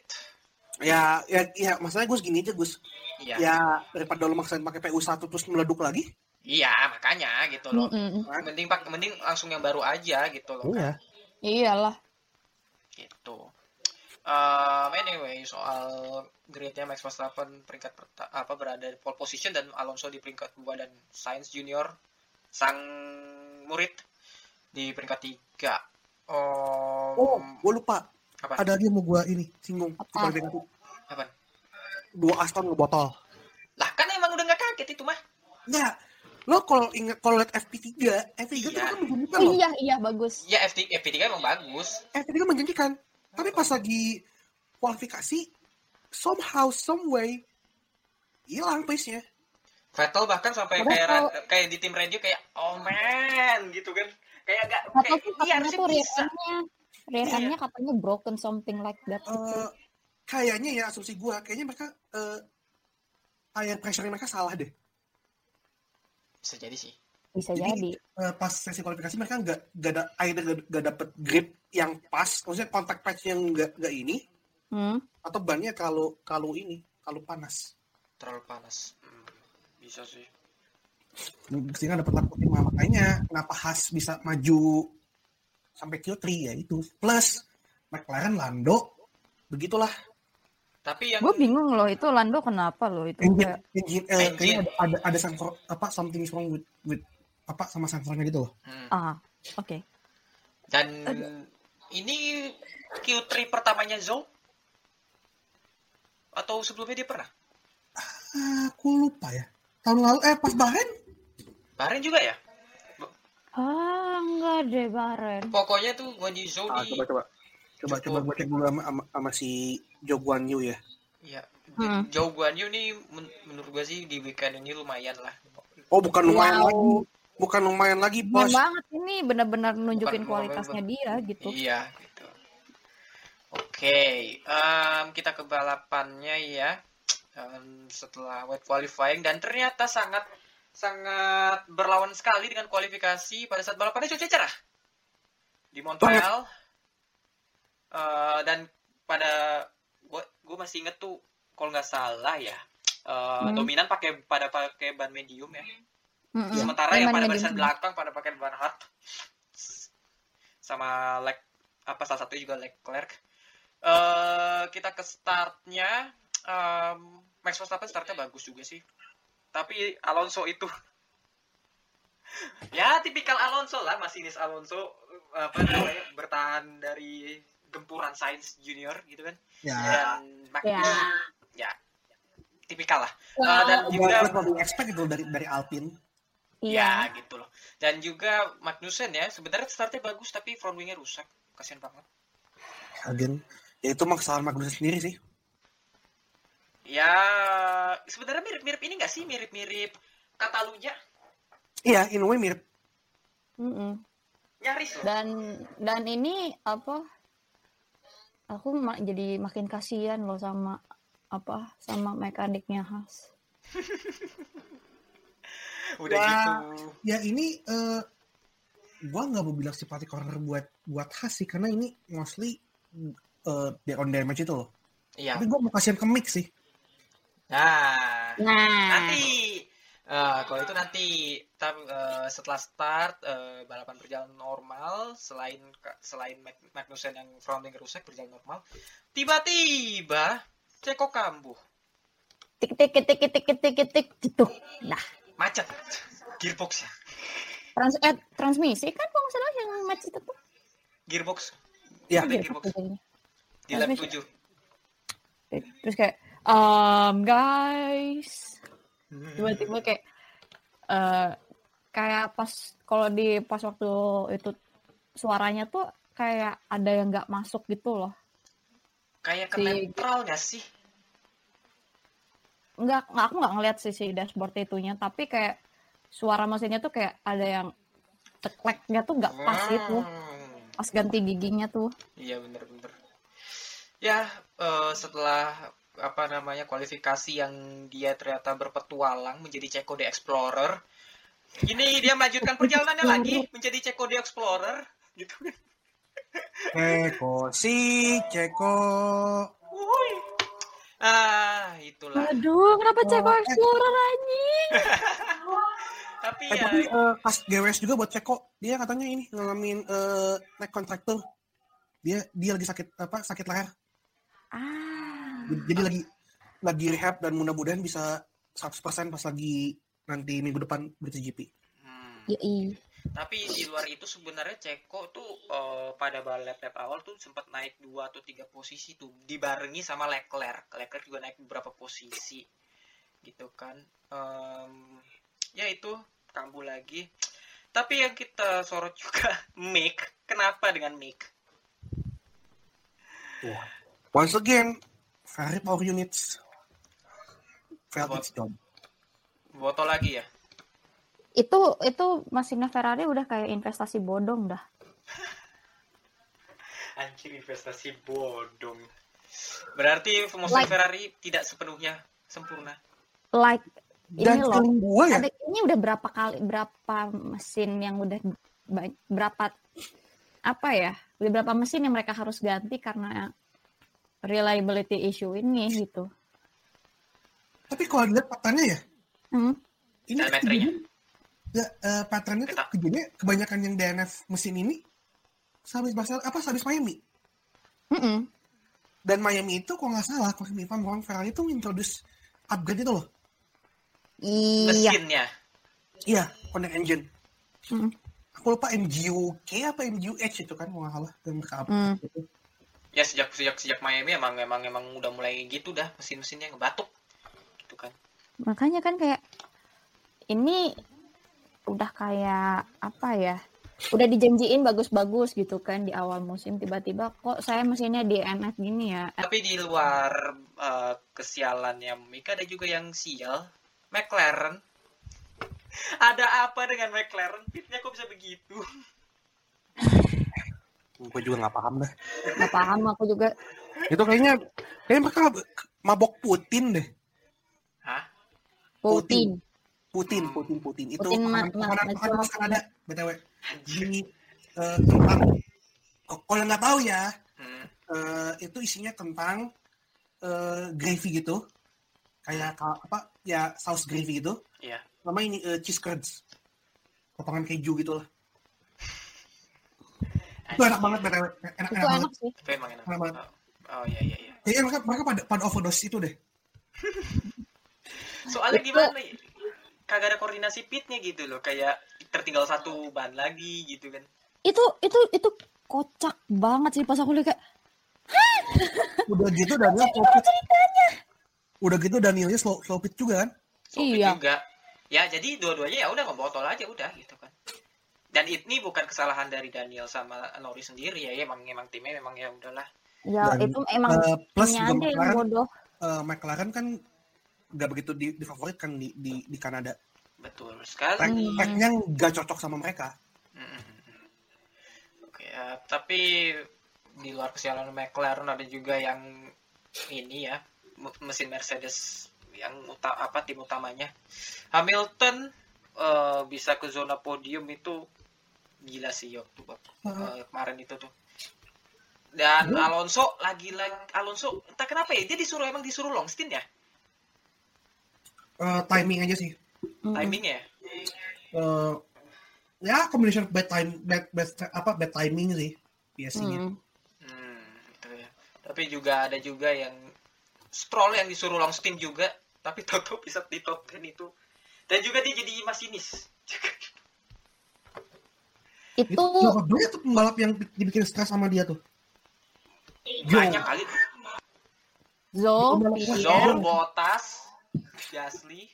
Ya, ya, ya masalahnya gue segini aja Gus. iya Ya daripada lo maksain pakai PU1 terus meleduk lagi. iya makanya gitu loh Mm-mm. mending pak mending langsung yang baru aja gitu loh Iya. iyalah gitu Um, anyway, soal grade-nya Max Verstappen peringkat apa berada di pole position dan Alonso di peringkat 2 dan Sainz Junior sang murid di peringkat 3. Oh, Oh, gue lupa. Apa? Ada lagi yang mau gue ini singgung. Apa? Apa? Dua Aston ngebotol. Lah kan emang udah nggak kaget itu mah. Enggak. Lo kalau ingat kalau lihat FP3, FP3 itu Iya. kan menjanjikan Oh loh. iya iya bagus. Ya FT, FP3 emang bagus. FP3 menjanjikan. Tapi pas lagi kualifikasi, somehow, some way, hilang pace-nya. Vettel bahkan sampai Padahal kayak kalau- kayak di tim radio kayak oh man gitu kan. Kayak agak kayak tuh iya harusnya bisa. Iya. end-nya katanya broken something like that gitu. Eh, kayaknya ya asumsi gue, kayaknya mereka eh tire pressure mereka salah deh. Bisa jadi sih. Bisa jadi- jadi. Eh, pas sesi kualifikasi mereka nggak nggak ada either nggak- dapet grip yang pas, maksudnya kontak patch yang nggak nggak ini, Hmm. atau bannya kalau kalau ini kalau panas. Terlalu panas. Hmm, bisa sih. Sehingga dapat lap lima makanya kenapa Haas bisa maju sampai Q3 ya itu. Plus McLaren Lando begitulah Tapi yang Gue bingung loh itu Lando kenapa loh itu engine kayak engine, eh, Engine. kayaknya ada ada, ada sensor apa something is wrong with with apa sama sensornya gitu loh. hmm. ah oke. dan ini Q3 pertamanya Zhou atau sebelumnya dia pernah? Aku lupa ya. Tahun lalu eh pas Bahrain Bahrain juga ya? Ah enggak deh Baren. Pokoknya tuh Guan Yu Zhou Ah, di coba coba coba Cukup. coba gue cek dulu sama, sama, sama si Jo Guan Yu ya. ya Hmm. Zhou Guan Yu nih men- menurut gua sih di weekend ini lumayan lah. Oh bukan lumayan Wow. lagi, bukan lumayan lagi Keren bos. banget ini benar-benar nunjukin Bukan- kualitasnya dia gitu. Iya gitu. Oke, em, kita ke balapannya ya. Em, setelah wet qualifying dan ternyata sangat sangat berlawan sekali dengan kualifikasi pada saat balapannya cuaca cerah di Montreal. Eh, dan pada gue gue masih inget tuh kalau nggak salah ya eh, Hmm. dominan pakai pada pakai ban medium ya. Mm-mm. Sementara yang Emang pada medium. barisan belakang pada pakai ban hard sama Lec apa salah satu juga Leclerc. Eh kita ke startnya em, Max Verstappen startnya bagus juga sih. Tapi Alonso itu ya tipikal Alonso lah masinis Alonso apa namanya bertahan dari gempuran Sainz Junior gitu kan Ya. dan Magnus Ya. ya tipikal lah Eh, dan Juga expect itu dari dari Alpine. Iya. Ya gitu loh. Dan juga Magnussen ya, sebenarnya startnya bagus tapi front wingnya rusak. Kasian banget. Again, ya itu kesalahan Magnussen sendiri sih. Ya sebenarnya mirip-mirip ini nggak sih? Mirip-mirip Katalunya. Iya, in way mirip. Mm-mm. Nyaris loh. Dan dan ini apa? Aku ma- jadi makin kasihan loh sama apa sama mekaniknya Has. Udah Wah. gitu. Ya ini eh gua nggak mau bilang simpati corner buat buat Haas sih karena ini mostly eh dia on damage itu loh. Iya. Tapi gua mau kasihan ke Mick sih. Nah, nah, nanti uh, kalau itu nanti tar, uh, eh, setelah start uh, balapan berjalan normal, selain selain Magnussen yang fronting rusak berjalan normal, tiba-tiba Ceko kambuh. Tik tik tik tik tik tik tik gitu. Nah, macet gearboxnya. Trans eh, transmisi kan kok salah yang macet itu. Gearbox. Ya, gearbox. gearbox. Di lap 7. Terus kayak um guys. Tiba-tiba kayak eh kayak pas kalau di pas waktu itu suaranya tuh kayak ada yang nggak masuk gitu loh. Kayak ke Si- netral gak sih? Nggak nggak aku nggak ngeliat sih si dashboard itunya tapi kayak suara mesinnya tuh kayak ada yang cekleknya tuh nggak pas gitu. Hmm. pas ganti giginya tuh. Iya bener-bener. Ya eh, setelah apa namanya kualifikasi yang dia ternyata berpetualang menjadi Ceko the Explorer. Ini dia melanjutkan perjalanannya lagi menjadi Ceko the Explorer gitu. Ceko sih, Ceko. Ah, itulah. aduh kenapa Ceko Oh, eh. Explorer anjing Tapi Eh, ya tapi eh, pas GWS juga buat Ceko, dia katanya ini ngalamin eh, neck contracture. Dia dia lagi sakit apa? Sakit leher. Ah. Jadi, lagi lagi rehab dan mudah-mudahan bisa 100% pas lagi nanti minggu depan MotoGP. Hmm. Yoi. Tapi di luar itu sebenarnya Ceko tuh eh, pada balap lap awal tuh sempat naik dua atau tiga posisi tuh dibarengi sama Leclerc. Leclerc juga naik beberapa posisi gitu kan. Em, ya itu kambuh lagi. Tapi yang kita sorot juga Mick. Kenapa dengan Mick? Once again, Ferrari power units. Failed its job. Botol lagi ya? Itu itu mesinnya Ferrari udah kayak investasi bodong dah. Anjir investasi bodong. Berarti mesin Like- Ferrari tidak sepenuhnya sempurna. Like Dan ini loh. gue ya, Ada ini udah berapa kali berapa mesin yang udah berapa apa ya? Udah berapa mesin yang mereka harus ganti karena reliability issue ini gitu. tapi kalau dilihat patternnya ya, Hmm. ini kejadian, ya, eh, patternnya tuh kejadiannya kebanyakan yang DNF mesin ini habis Barcelona apa habis Miami. Mm-mm. Dan Miami itu kalau nggak salah, kalau nggak orang Ferrari itu introduce upgrade itu loh. Iya. Mesinnya. Iya, connect engine. Mm. Aku lupa MGUK apa MGUH itu kan kalau nggak salah Hmm. gitu. Ya sejak sejak sejak Miami emang emang emang udah mulai gitu dah mesin-mesinnya ngebatuk. Gitu kan. Makanya kan kayak ini udah kayak apa ya? Udah dijanjiin bagus-bagus gitu kan di awal musim tiba-tiba kok saya mesinnya DNF gini ya. Tapi di luar eh, kesialannya Mika ada juga yang sial. McLaren. Ada apa dengan McLaren? Pitnya kok bisa begitu? Gue juga nggak paham dah. Gak paham aku juga. Itu kayaknya, kayaknya mereka mabok Putin deh. Hah? Putin. Putin, Putin, Putin. Itu Putin ma- makanan ma- makanan ma- makanan Kanada, btw. Ini eh, tentang, kok- kalau yang nggak tahu ya, Hmm. eh, itu isinya tentang eh, gravy gitu, kayak ka- apa ya saus gravy gitu. Iya. Nama ini cheese curds, potongan keju gitu lah. Itu enak banget btw, enak, banget. sih. Itu emang enak. Enak banget. Oh, oh iya iya iya. Kayaknya mereka, mereka pada, pada overdose itu deh. Soalnya gimana? Kagak ada koordinasi pitnya gitu loh. Kayak tertinggal satu ban lagi gitu kan. Itu itu itu kocak banget sih pas aku lihat kayak Udah gitu Daniel slow pit. Udah gitu Danielnya slow, slow pit juga kan. Sopit Iya. juga. Ya jadi dua-duanya ya udah ngebotol aja udah gitu kan. Dan ini bukan kesalahan dari Daniel sama Norris sendiri ya, emang emang timnya memang ya udahlah. ya Dan, itu emang Eh, plus juga McLaren, bodoh. eh, McLaren kan nggak begitu di, difavoritkan di, di, di Kanada. Betul sekali. Hmm. tracknya nggak cocok sama mereka. Mm-mm. Oke, ya, tapi di luar kesialan McLaren ada juga yang ini ya me- mesin Mercedes yang uta apa tim utamanya Hamilton eh, bisa ke zona podium itu gila sih waktu eh, kemarin itu tuh dan Alonso lagi lagi Alonso entah kenapa ya dia disuruh emang disuruh long stint ya Eh, timing aja sih. Timingnya ya? Eh, ya combination of bad time, bad, bad, apa bad timing sih biasanya. Mm. Hmm, gitu ya. Tapi juga ada juga yang Stroll yang disuruh long stint juga, tapi Toto bisa di top 10 itu. Dan juga dia jadi masinis. Itu Siapa dulu tuh pembalap yang dibikin stres sama dia tuh? Banyak kali. Zo, Iya. Pierre, Botas, Gasly,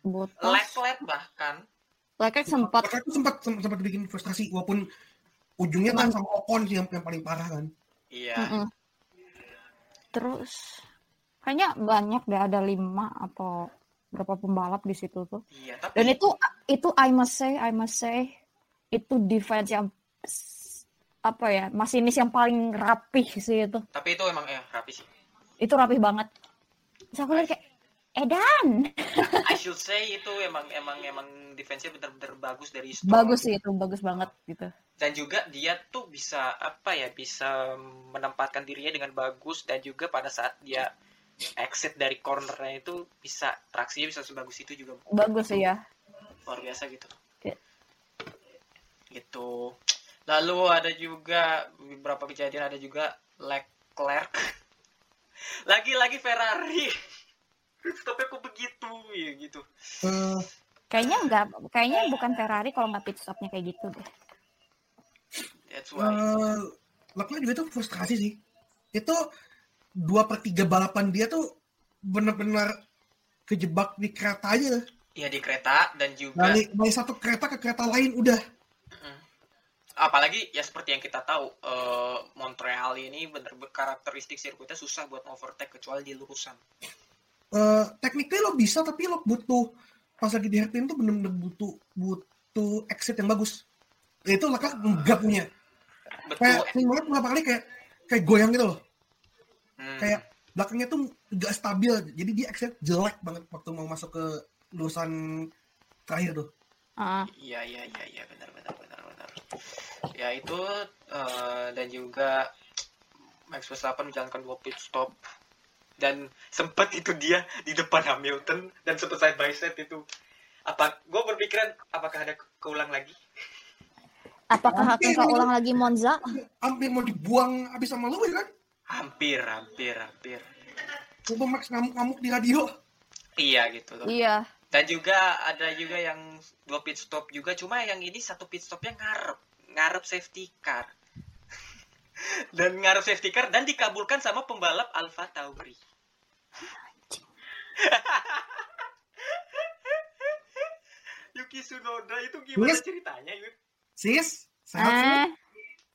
Bottas, Leclerc bahkan. Leclerc sempat tuh sempat sempat bikin frustrasi walaupun ujungnya kan sama Ocon sih yang, yang paling parah kan. Iya. Mm-mm. Terus kayaknya banyak deh ada lima atau berapa pembalap di situ tuh. Iya, tapi Dan itu itu I must say, I must say itu defense yang apa ya masinis yang paling rapih sih itu. tapi itu emang ya rapi sih. Itu rapih banget. Terus aku lihat kayak Edan I should say itu emang emang emang defense-nya bener-bener bagus dari Stroll. bagus sih itu bagus banget gitu. dan juga dia tuh bisa apa ya bisa menempatkan dirinya dengan bagus dan juga pada saat dia exit dari cornernya itu bisa traksinya bisa sebagus itu juga Bagus sih ya. luar biasa gitu Gitu lalu ada juga beberapa kejadian ada juga Leclerc Lagi-lagi Ferrari. Stopnya kok begitu ya gitu. Eh, Kayaknya enggak, kayaknya bukan Ferrari kalau nggak pit stopnya kayak gitu deh. That's why. eh, Leclerc juga tuh frustrasi sih. Itu dua per tiga balapan dia tuh benar-benar kejebak di kereta aja. Ya di kereta dan juga Dari, dari satu kereta ke kereta lain udah. Apalagi ya seperti yang kita tahu eh, Montreal ini bener karakteristik sirkuitnya susah buat overtake kecuali di lurusan. Eh, tekniknya lo bisa tapi lo butuh pas lagi di hairpin tuh bener-bener butuh butuh exit yang bagus. Itu Leclerc nggak punya. Betul. Kayak sering banget beberapa kali kayak kayak goyang gitu loh. Hmm. Kayak belakangnya tuh gak stabil. Jadi dia exit jelek banget waktu mau masuk ke lulusan terakhir tuh. Ah, Iya iya iya iya benar benar. Ya itu eh, dan juga Max Verstappen menjalankan dua pit stop dan sempat itu dia di depan Hamilton dan sempat side by side itu apa gue berpikiran apakah ada ke- keulang lagi apakah akan keulang lagi Monza? Hampir mau dibuang habis sama lu ya kan? hampir hampir hampir Coba Max ngamuk-ngamuk di radio. iya gitu loh Iya. Dan juga ada juga yang dua pit stop juga cuma yang ini satu pit stopnya ngarep ngarep safety car dan ngarep safety car dan dikabulkan sama pembalap Alfa Tauri Yuki Tsunoda itu gimana Yes. ceritanya Yuk? Sis, sehat? Eh,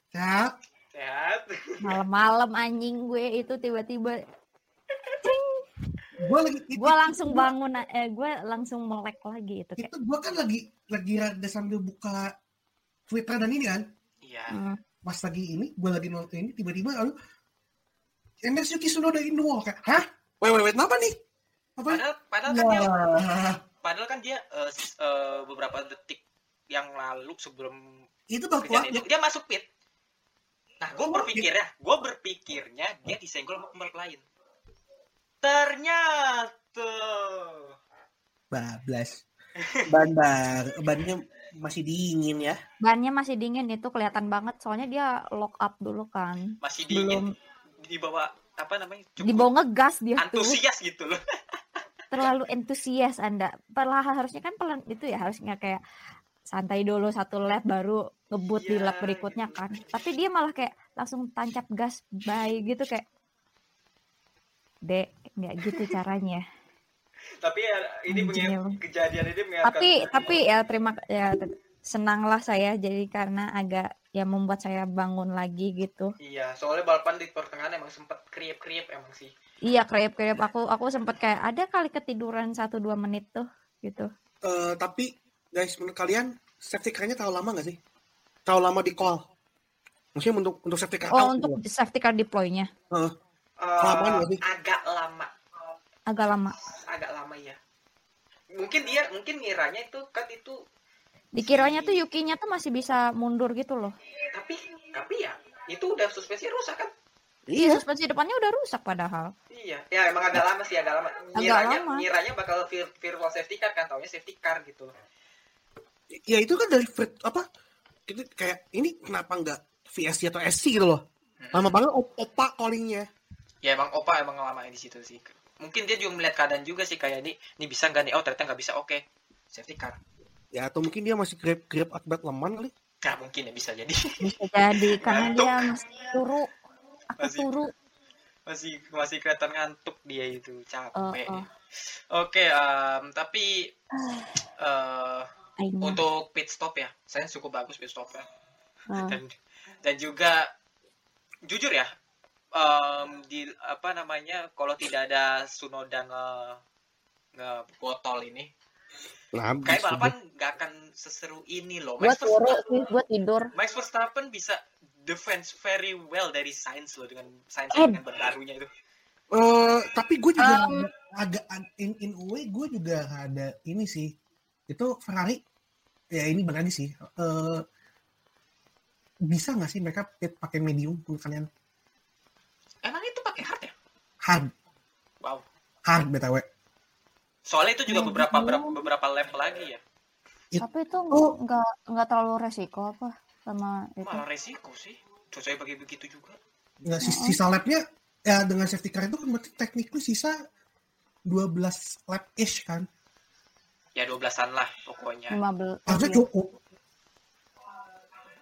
Sehat. sehat malam-malam anjing gue itu tiba-tiba Gue lagi itu, gue langsung bangun eh gue langsung melek lagi itu kayak itu gue kan lagi lagi rada sambil buka Twitter dan ini kan. iya hmm, Pas lagi ini, gue lagi nonton ini tiba-tiba lalu there's Yuki Tsunoda in the wall kayak, hah? Wait, wait, wait, apa nih? Apa? padahal padahal kan dia Wah, padahal kan dia s- eh, beberapa detik yang lalu sebelum itu keluar. itu dia masuk pit nah gue Oh, berpikir ya gue berpikirnya dia disenggol sama pembalap lain ternyata. Bablas. Ban bar, bannya masih dingin ya. bannya masih dingin itu kelihatan banget. Soalnya dia lock up dulu kan. Masih belum dingin dibawa apa namanya cukup dibawa ngegas dia tuh. antusias gitu loh. Terlalu entusias anda. Perlahan harusnya kan pelan itu ya harusnya kayak santai dulu satu lap baru ngebut di Iya. lap berikutnya kan. Tapi dia malah kayak langsung tancap gas bye gitu kayak dek nggak gitu caranya tapi ya ini emang. kejadian ini mengingatkan tapi tapi ya terima ya senanglah saya jadi karena agak ya membuat saya bangun lagi gitu iya soalnya balapan di pertengahan emang sempet kriep kriep emang sih iya krep aku aku sempet kayak ada kali ketiduran satu dua menit tuh gitu Eh, tapi guys, menurut kalian safety car-nya terlalu lama nggak sih? Terlalu lama di call. Maksudnya untuk untuk safety car oh out untuk gitu. safety car deploy-nya Heeh. Sih? agak lama agak lama agak lama ya mungkin dia mungkin ngiranya itu kan itu Dikiranya tuh Yukinya tuh masih bisa mundur gitu loh. tapi tapi ya itu udah suspensi rusak kan Iya, suspensi depannya udah rusak padahal. iya ya emang agak lama sih agak lama Agak ngiranya lama. ngiranya bakal vir- virtual safety car kan taunya safety car gitu Ya itu kan dari Fred apa? Itu kayak ini kenapa nggak VSC atau SC gitu loh? Lama banget op- opa callingnya. Ya emang opa emang lama di situ sih mungkin dia juga melihat keadaan juga sih kayak ini ini bisa nggak nih oh ternyata nggak bisa oke safety car Ya atau mungkin dia masih grab grab akibat leman kali. nah mungkin ya bisa jadi Bisa jadi karena Ngantuk. dia masih turu. Aku Masih. turu. masih masih kelihatan ngantuk dia itu capek Oh, oh. oke em, tapi eh Aina. untuk pit stop ya saya cukup bagus pit stopnya Oh. dan dan juga jujur ya em, di apa namanya kalau tidak ada Sunoda nge nge botol ini Nah, kayak balapan nggak akan seseru ini loh Max turu Verstappen, sih, gue tidur. Max Verstappen bisa defense very well dari Sainz loh dengan Sainz Eh. dengan barunya itu Eh, tapi gue juga Um, agak in, in a way gue juga ada ini sih. Itu Ferrari ya ini bang lagi sih. Eh, bisa nggak sih mereka pit pakai medium menurut kalian? emang itu pakai hard ya Hard, wow hard btw. soalnya itu juga Hmm. beberapa beberapa, beberapa lap lagi ya It- Tapi itu Oh. nggak nggak terlalu resiko apa sama itu. malah resiko sih cocoknya pakai begitu juga Nggak, sis- sisa lapnya ya dengan safety car itu kan berarti technically sisa 12 lap ish kan Ya 12-an lah pokoknya. 15 harusnya iya. cukup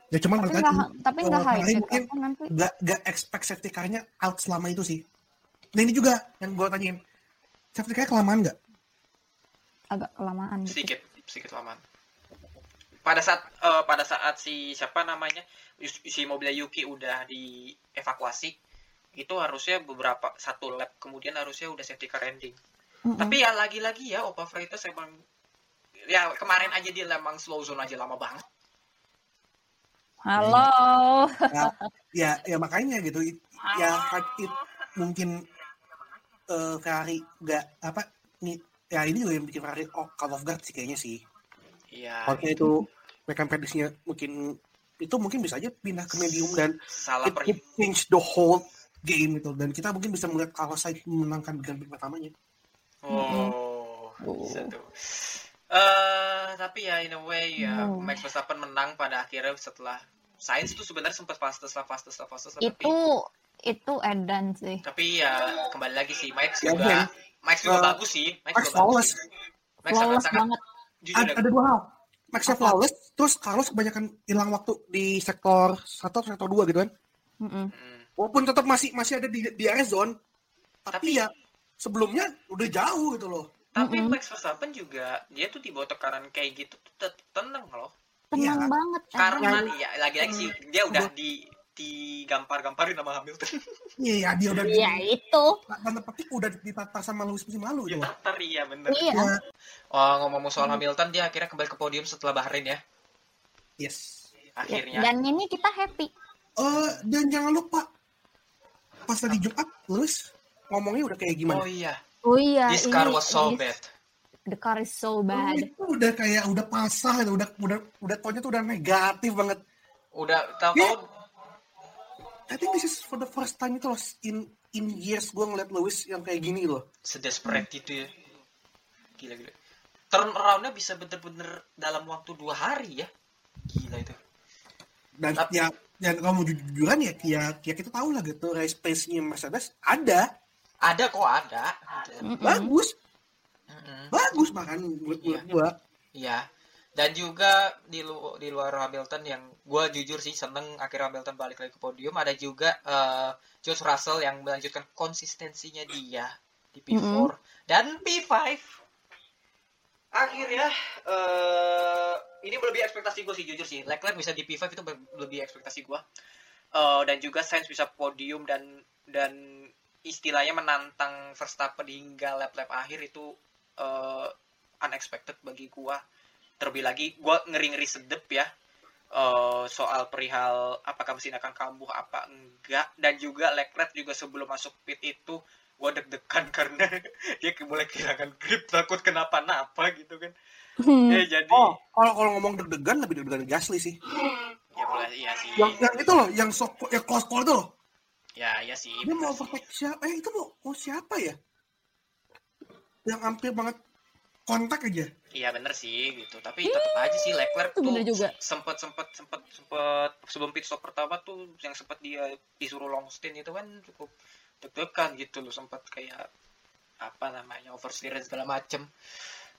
ya cuman tapi nggak tapi nggak eh, high Ferrari sih mungkin nanti nggak nggak expect safety car-nya out selama itu sih nah ini juga yang gue tanyain. Safety car kelamaan nggak? Agak kelamaan gitu. sedikit sedikit lamaan pada saat eh, pada saat si siapa namanya si mobil Yuki udah dievakuasi itu harusnya beberapa satu lap kemudian harusnya udah safety car ending. Mm-mm. tapi ya lagi-lagi ya Opa Freitas emang ya kemarin aja dia emang slow zone aja lama banget. Halo. Ya ya makanya gitu. It- ya it, mungkin eh Ferrari nggak apa nih ya ini juga yang bikin Ferrari oh, call of guard sih kayaknya sih iya Harusnya itu mereka prediksinya mungkin itu mungkin bisa aja pindah ke medium dan salah it per change the whole game itu dan kita mungkin bisa melihat Sainz memenangkan Grand Prix pertamanya Oh, Oh. bisa tuh. Eh, tapi ya in a way ya Hmm. Max Verstappen menang pada akhirnya setelah Sainz itu sebenarnya sempat fastest lah, fastest lah, fastest lah, itu tapi, itu edan sih tapi ya kembali lagi sih Max Ya, juga Ben. Max juga Uh, bagus sih, Max, Max juga flawless. Max flawless sangat-sangat banget jujur ada, ya. ada dua hal Maxnya flawless terus Carlos kebanyakan hilang waktu di sektor satu atau sektor dua gitu kan Mm-mm. Hmm. walaupun tetap masih masih ada di di area zone tapi, Tapi- ya sebelumnya udah jauh gitu loh Tapi Mm-mm. Max Verstappen juga dia tuh di bawah tekanan kayak gitu tuh tenang loh. tenang Iya. banget Karena edan. ya lagi-lagi sih dia udah di digampar-gamparin sama Hamilton. iya dia udah iya itu. Tanda petik udah ditata sama Lewis musim lalu Ya itu tatar iya bener. iya. Ya, Oh ngomong soal Hamilton dia akhirnya kembali ke podium setelah Bahrain ya? Yes. Akhirnya. dan ini kita happy. Eh dan jangan lupa pas tadi Jumat Lewis ngomongnya udah kayak gimana? Oh iya, oh iya this ini- car was so this- bad. the car is so Oh, bad. itu udah kayak udah pasah udah udah udah tonnya tuh udah negatif banget. Udah tahu-tahu I think this is for the first time itu loh in in years gue ngeliat Lewis yang kayak gini loh. sedesperate itu ya. Gila gila. Turn around-nya bisa bener-bener dalam waktu dua hari ya. Gila itu. Dan Tapi- ya dan kalau mau jujuran ya, ya, ya kita tahu lah gitu race pace-nya Mercedes ada Ada kok ada. Gitu. Mm-mm. bagus Mm-mm. bagus bahkan menurut Iya. gua Iya. Dan juga di lu- di luar Hamilton yang gue jujur sih seneng akhirnya Hamilton balik lagi ke podium. Ada juga eh, George Russell yang melanjutkan konsistensinya dia di P4 dan P5. Akhirnya eh ini melebihi ekspektasi gue sih jujur sih. Leclerc bisa di P5 itu lebih ekspektasi gue. Eh, dan juga Sainz bisa podium dan dan istilahnya menantang Verstappen hingga lap-lap akhir itu eh, unexpected bagi gua terlebih lagi gua ngeri-ngeri sedep ya eh, soal perihal apakah mesin akan kambuh apa enggak. Dan juga Leclerc juga sebelum masuk pit itu gua deg-degan karena dia mulai kehilangan grip takut kenapa-napa gitu kan. Hmm. ya jadi oh kalau kalau ngomong deg-degan lebih deg-degan Gasly sih. Ya mulai iya sih. Yang yang itu loh yang sok ya close call itu loh. Ya ya sih dia mau overtake siapa? Eh itu mau, mau siapa ya? Yang hampir banget kontak aja Iya bener sih gitu, tapi tetap aja sih Leclerc itu tuh bener juga. sempet sempet sempet sempet sebelum pit stop pertama tuh yang sempet dia disuruh long stint itu kan cukup deg-degan gitu loh sempet kayak apa namanya oversteer dan segala macem.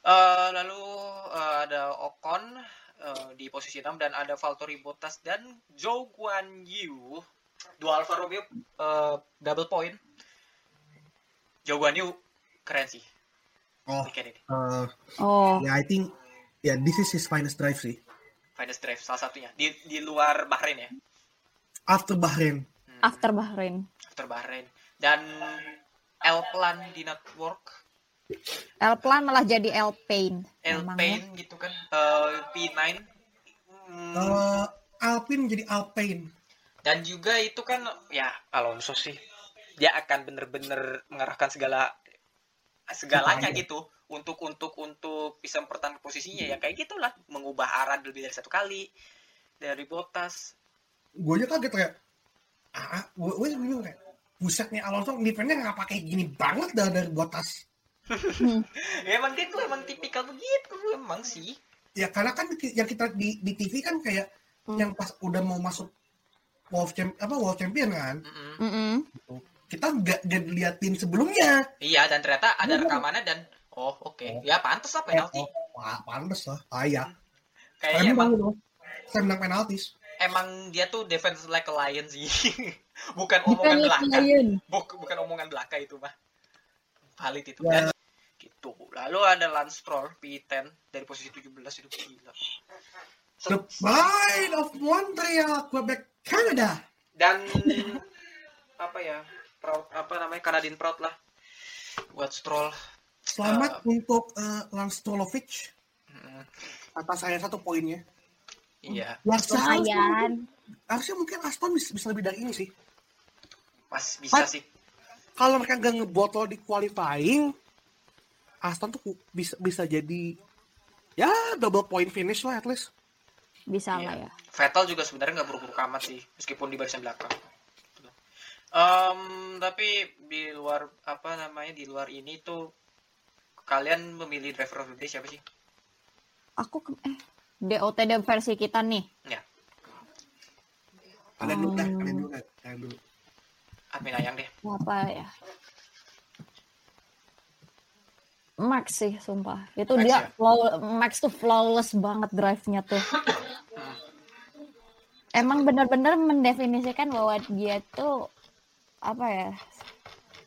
Eh, lalu eh, ada Ocon eh, di posisi 6 dan ada Valtteri Bottas dan Zhou Guan Yu dua Alfa Romeo eh, double point. Zhou Guan Yu keren sih oh eh, oh. ya I think ya this is his finest drive sih. Finest Drive salah satunya. Di di luar Bahrain ya? After Bahrain. Hmm, after Bahrain. After Bahrain. Dan L Plan di network? L plan malah jadi L pain L Pain gitu kan? Eh, P9 Hmm, Eh, Alpine jadi Alpine. Dan juga itu kan ya Alonso sih. Dia akan bener-bener mengarahkan segala segalanya gitu. Untuk untuk untuk bisa mempertahankan posisinya ya kayak gitulah. Mengubah arah lebih dari satu kali dari Bottas gue aja kaget kayak ah gue gue bingung kayak buset nih Alonso defense-nya nggak pakai gini banget dah dari Bottas ya, emang dia tuh emang tipikal begitu emang sih. Ya karena kan yang kita di, di TV kan kayak Hmm. yang pas udah mau masuk World Champ apa World Champion kan? Mm-mm. Mm-mm. Kita nggak diliatin sebelumnya. Iya dan ternyata ada Iya. rekamannya dan oh oke ya pantas lah penalti. Oh, wah, pantes lah. Ah, iya. Kayaknya Emang, saya menang penaltis. emang dia tuh defense like a lion sih. bukan Bukan omongan like belaka. lion. Buk- bukan omongan belaka itu mah. Valid itu. Ya. Dan gitu. Lalu ada Lance Stroll P10 dari posisi 17 itu gila. The Pride of Montreal, Quebec, Canada. dan apa ya proud apa namanya Canadian proud lah buat Stroll Selamat untuk uh, Lance Strolovic Hmm, atas saya satu poinnya. iya Ya, seharusnya, harusnya mungkin Aston bisa, bisa lebih dari ini sih. pas bisa Pat- sih Kalau mereka nggak ngebotol di qualifying, Aston tuh bisa bisa jadi ya double point finish lah at least. Bisa Iya. lah ya. Vettel juga sebenarnya nggak buruk-buruk amat sih meskipun di barisan belakang Em, tapi di luar apa namanya di luar ini tuh kalian memilih driver of the day siapa sih Aku ke- eh DOTD versi kita nih. ya Kalian dulu dah, Hmm. kalian dulu kalian dulu. Admin Ayang deh Apa ya? Max sih, sumpah. Itu Max dia ya? flow, Max tuh flawless banget drive-nya tuh. Emang benar-benar mendefinisikan bahwa dia tuh apa ya?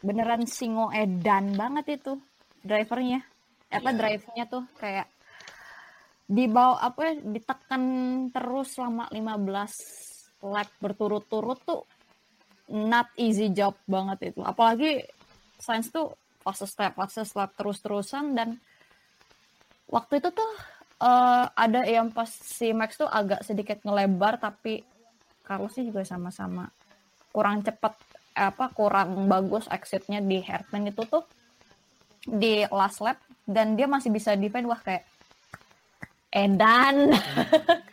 Beneran singo edan banget itu drivernya. Apa Iya. drive-nya tuh kayak di bawah apa ya, ditekan terus selama 15 lap berturut-turut tuh not easy job banget itu. Apalagi Sainz tuh fase step, fase step terus-terusan dan waktu itu tuh eh, ada yang pas si Max tuh agak sedikit ngelebar tapi Carlos sih juga sama-sama kurang cepat apa kurang bagus exitnya di hairpin itu tuh di last lap dan dia masih bisa defend wah kayak edan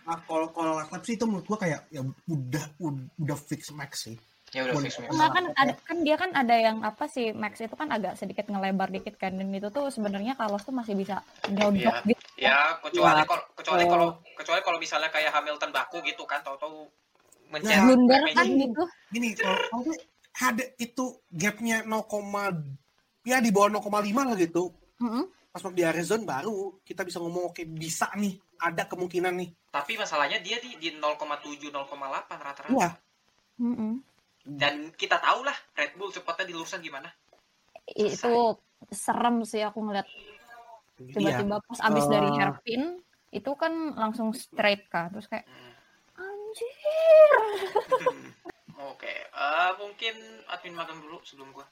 Nah, kalau kalau last lap sih itu menurut gua kayak ya udah udah, udah fix max sih. ya udah fix Max. Enggak kan ada kan dia kan ada yang apa sih Max itu kan agak sedikit ngelebar dikit kan dan itu tuh sebenarnya Carlos tuh masih bisa nyodok Iya. gitu. ya kecuali Ya, kalau kecuali oh. kalau kecuali kalau misalnya kayak Hamilton baku gitu kan tahu-tahu Ya, mencet Blunder remnya kan gitu. Gini, kalau kalau ada itu gapnya 0, ya di bawah 0,5 lah gitu. Mm-mm. Pas waktu di Arizona baru kita bisa ngomong oke bisa nih, ada kemungkinan nih. tapi masalahnya dia di di 0,7 0,8 rata-rata Iya. Mm-mm. dan kita tahu lah Red Bull cepatnya di lurusan gimana Itu serem sih aku ngeliat Iya. tiba-tiba pas abis Eh. dari hairpin itu kan langsung straight kan terus kayak Hmm. anjir Oke, eh, mungkin admin magang dulu sebelum gua.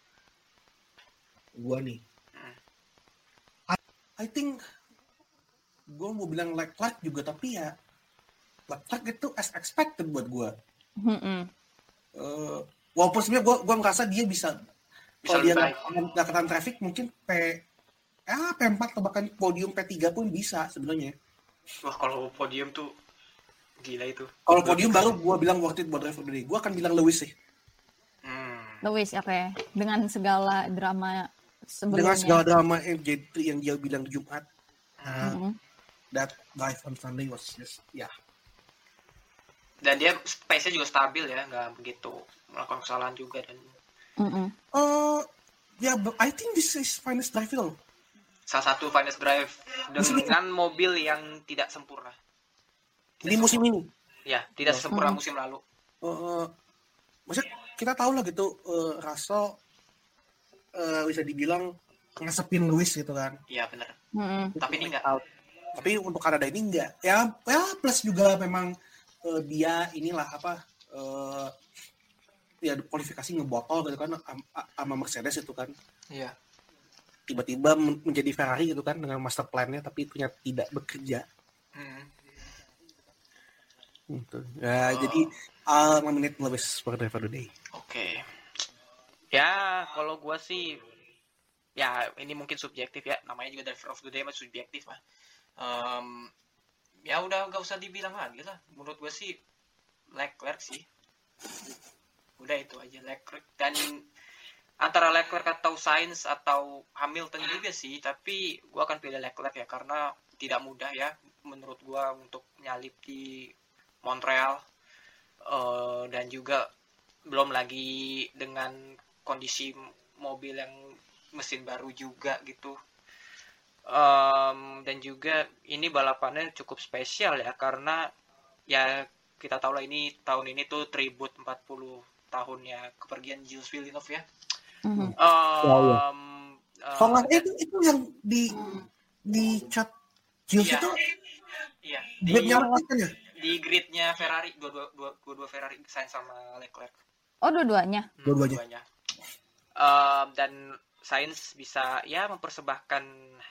Gua nih. Hmm. I, I think gua mau bilang Leclerc juga tapi ya Leclerc itu as expected buat gua. Mm-mm. Eh, walaupun sebenarnya gua gua merasa dia bisa Bisa kalau dia nggak kena traffic mungkin P ah P4 atau bahkan podium P3 pun bisa sebenarnya. Wah, kalau podium tuh gila itu. Kalau podium baru gua bilang worth it buat driver the day. Gua akan bilang Lewis sih. Hmm. Lewis oke dengan segala drama sebelumnya Dengan segala drama yang jadi yang dia bilang di Jumat. Nah, Mm-mm. that life on Sunday was just ya. Dan dia pace-nya juga stabil ya, nggak begitu melakukan kesalahan juga dan Mm-mm. Eh ya, but I think this is finest drive loh. salah satu finest drive dengan mobil yang tidak sempurna. Di musim ini. Ya, tidak Oh. sempurna Hmm. musim lalu. Eh maksudnya kita tahu lah gitu eh Russell eh, bisa dibilang ngesepin Lewis gitu kan. Iya, benar. Mm-mm. Tapi ini enggak. Tapi untuk Kanada ini enggak. Ya, ya plus juga memang eh, dia inilah apa eh ya kualifikasi ngebotol gitu kan sama Mercedes itu kan. Iya. Tiba-tiba men- menjadi Ferrari gitu kan dengan master plan-nya tapi ternyata tidak bekerja. Hmm. Gitu. Ya, Oh. jadi uh, menit Lewis for driver. Oke. Ya, kalau gua sih ya ini mungkin subjektif ya. Namanya juga driver of the day mah subjektif mah. Em, ya udah gak usah dibilang lagi lah. Menurut gua sih Leclerc sih. Udah itu aja Leclerc dan antara Leclerc atau Sainz atau Hamilton juga sih, tapi gua akan pilih Leclerc ya karena tidak mudah ya menurut gua untuk nyalip di Montreal Eh, dan juga belum lagi dengan kondisi mobil yang mesin baru juga gitu Em, dan juga ini balapannya cukup spesial ya karena ya kita tahu lah ini tahun ini tuh tribut 40 tahunnya kepergian Jules Villeneuve ya Mhm. Eh, Kalau nggak- itu itu yang di di chat Jules Iya. itu iya di kan ya? Di gridnya Ferrari dua dua dua dua, dua Ferrari Sainz sama Leclerc Oh, dua-duanya. Hmm, Dua-duanya. dua-duanya. Em, dan Sainz bisa ya mempersembahkan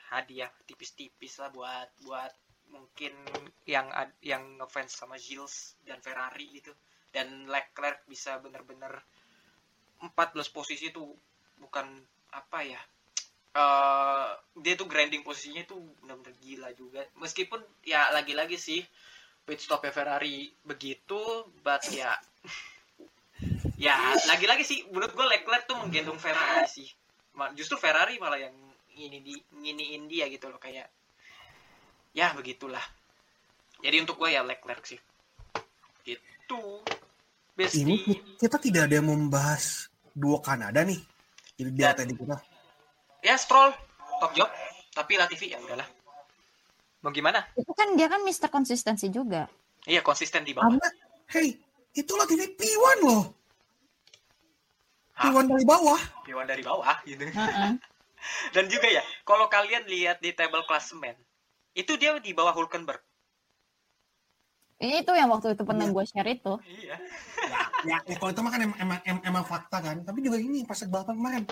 hadiah tipis-tipis lah buat buat mungkin yang yang ngefans sama Gilles dan Ferrari gitu dan Leclerc bisa bener-bener 14 posisi itu bukan apa ya eh dia tuh grinding posisinya tuh benar-benar gila juga meskipun ya lagi-lagi sih pit stopnya Ferrari begitu but ya. Ya lagi-lagi sih menurut gue Leclerc tuh menggendong Ferrari sih. Justru Ferrari malah yang ini di nginiin dia gitu loh kayak ya begitulah. Jadi untuk gue ya Leclerc sih. Itu Ini Besti. Ki- kita tidak ada yang membahas dua Kanada nih. Jadi di kita. ya Stroll. Top job. Tapi Latifi ya udahlah mau gimana Itu kan dia kan Mister konsistensi juga. iya konsisten di bawah Karena, hey, itulah TV P1 loh. Hah? P1 dari bawah. Piwan dari bawah gitu Heeh. dan juga ya kalau kalian lihat di table klasemen itu dia di bawah Hulkenberg Ini itu yang waktu itu pernah Iya. gue share itu. iya Ya, ya kalau itu mah kan emang, emang, emang, emang fakta kan. Tapi juga ini pas balapan kemarin.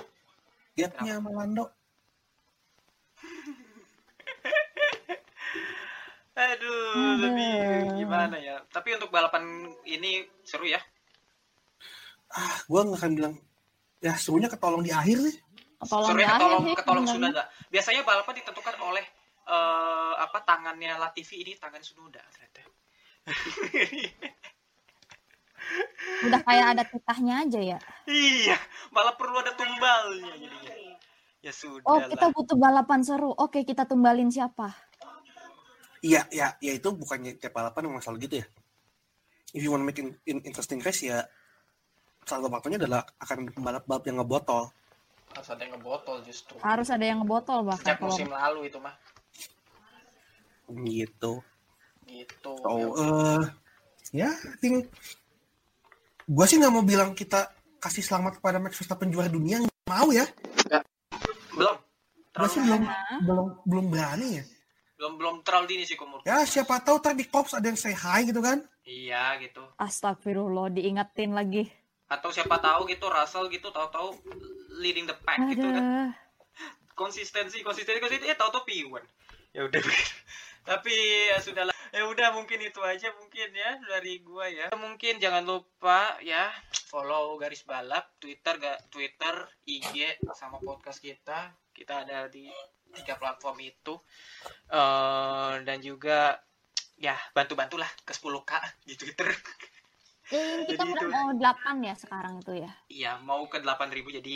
Gapnya sama Lando. Aduh, lebih gimana ya? Tapi untuk balapan ini seru ya. Ah, gue nggak akan bilang. Ya, serunya ketolong di akhir sih. Tolong Serunya di akhir ketolong sih ketolong sebenarnya. Sunoda. Biasanya balapan ditentukan oleh eh, apa tangannya Latifi ini tangan Sunoda ternyata. Udah kayak ada titahnya aja ya. iya, malah perlu ada tumbalnya jadinya. Ya sudah Oh, kita butuh balapan seru. Oke, kita tumbalin siapa? Iya, ya, ya itu bukannya tiap balapan memang selalu gitu ya. If you want to make in, in- interesting race ya, salah satu faktornya adalah akan balap-balap yang ngebotol. Harus ada yang ngebotol justru. Harus ada yang ngebotol bahkan Sejak kalau musim lalu itu mah. Gitu. Gitu. So, eh ya, I think gue sih nggak mau bilang kita kasih selamat kepada Max Verstappen juara dunia, nggak mau ya. belum. Gue sih Terlalu, belum belum belum berani ya. Belum belum terlalu dini sih kumur. Ya siapa tahu tadi di Cops ada yang say hi gitu kan. Iya gitu. Astagfirullah diingetin lagi. Atau siapa tahu gitu Russell gitu tahu-tahu leading the pack gitu kan. Konsistensi konsistensi konsistensi eh tahu-tahu P1 ya udah tapi ya sudahlah ya udah mungkin itu aja mungkin ya dari gua ya mungkin jangan lupa ya follow garis balap Twitter ga, Twitter IG sama podcast kita kita ada di tiga platform itu Eh, dan juga ya bantu-bantulah ke 10k di Twitter Eh, kita udah itu. mau 8 ya sekarang itu ya. iya mau ke 8000 jadi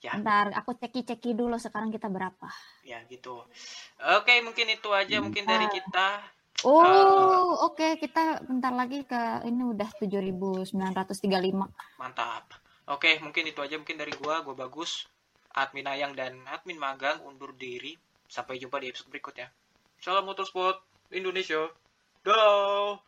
ya Ntar aku ceki-ceki dulu sekarang kita berapa. ya gitu oke mungkin itu aja mungkin dari kita Oh, oke kita bentar lagi ke ini udah 7935. Mantap. Oke, mungkin itu aja mungkin dari gua, gua bagus. Admin Ayang dan admin Magang undur diri. Sampai jumpa di episode berikutnya. Salam motorsport Indonesia. Dah.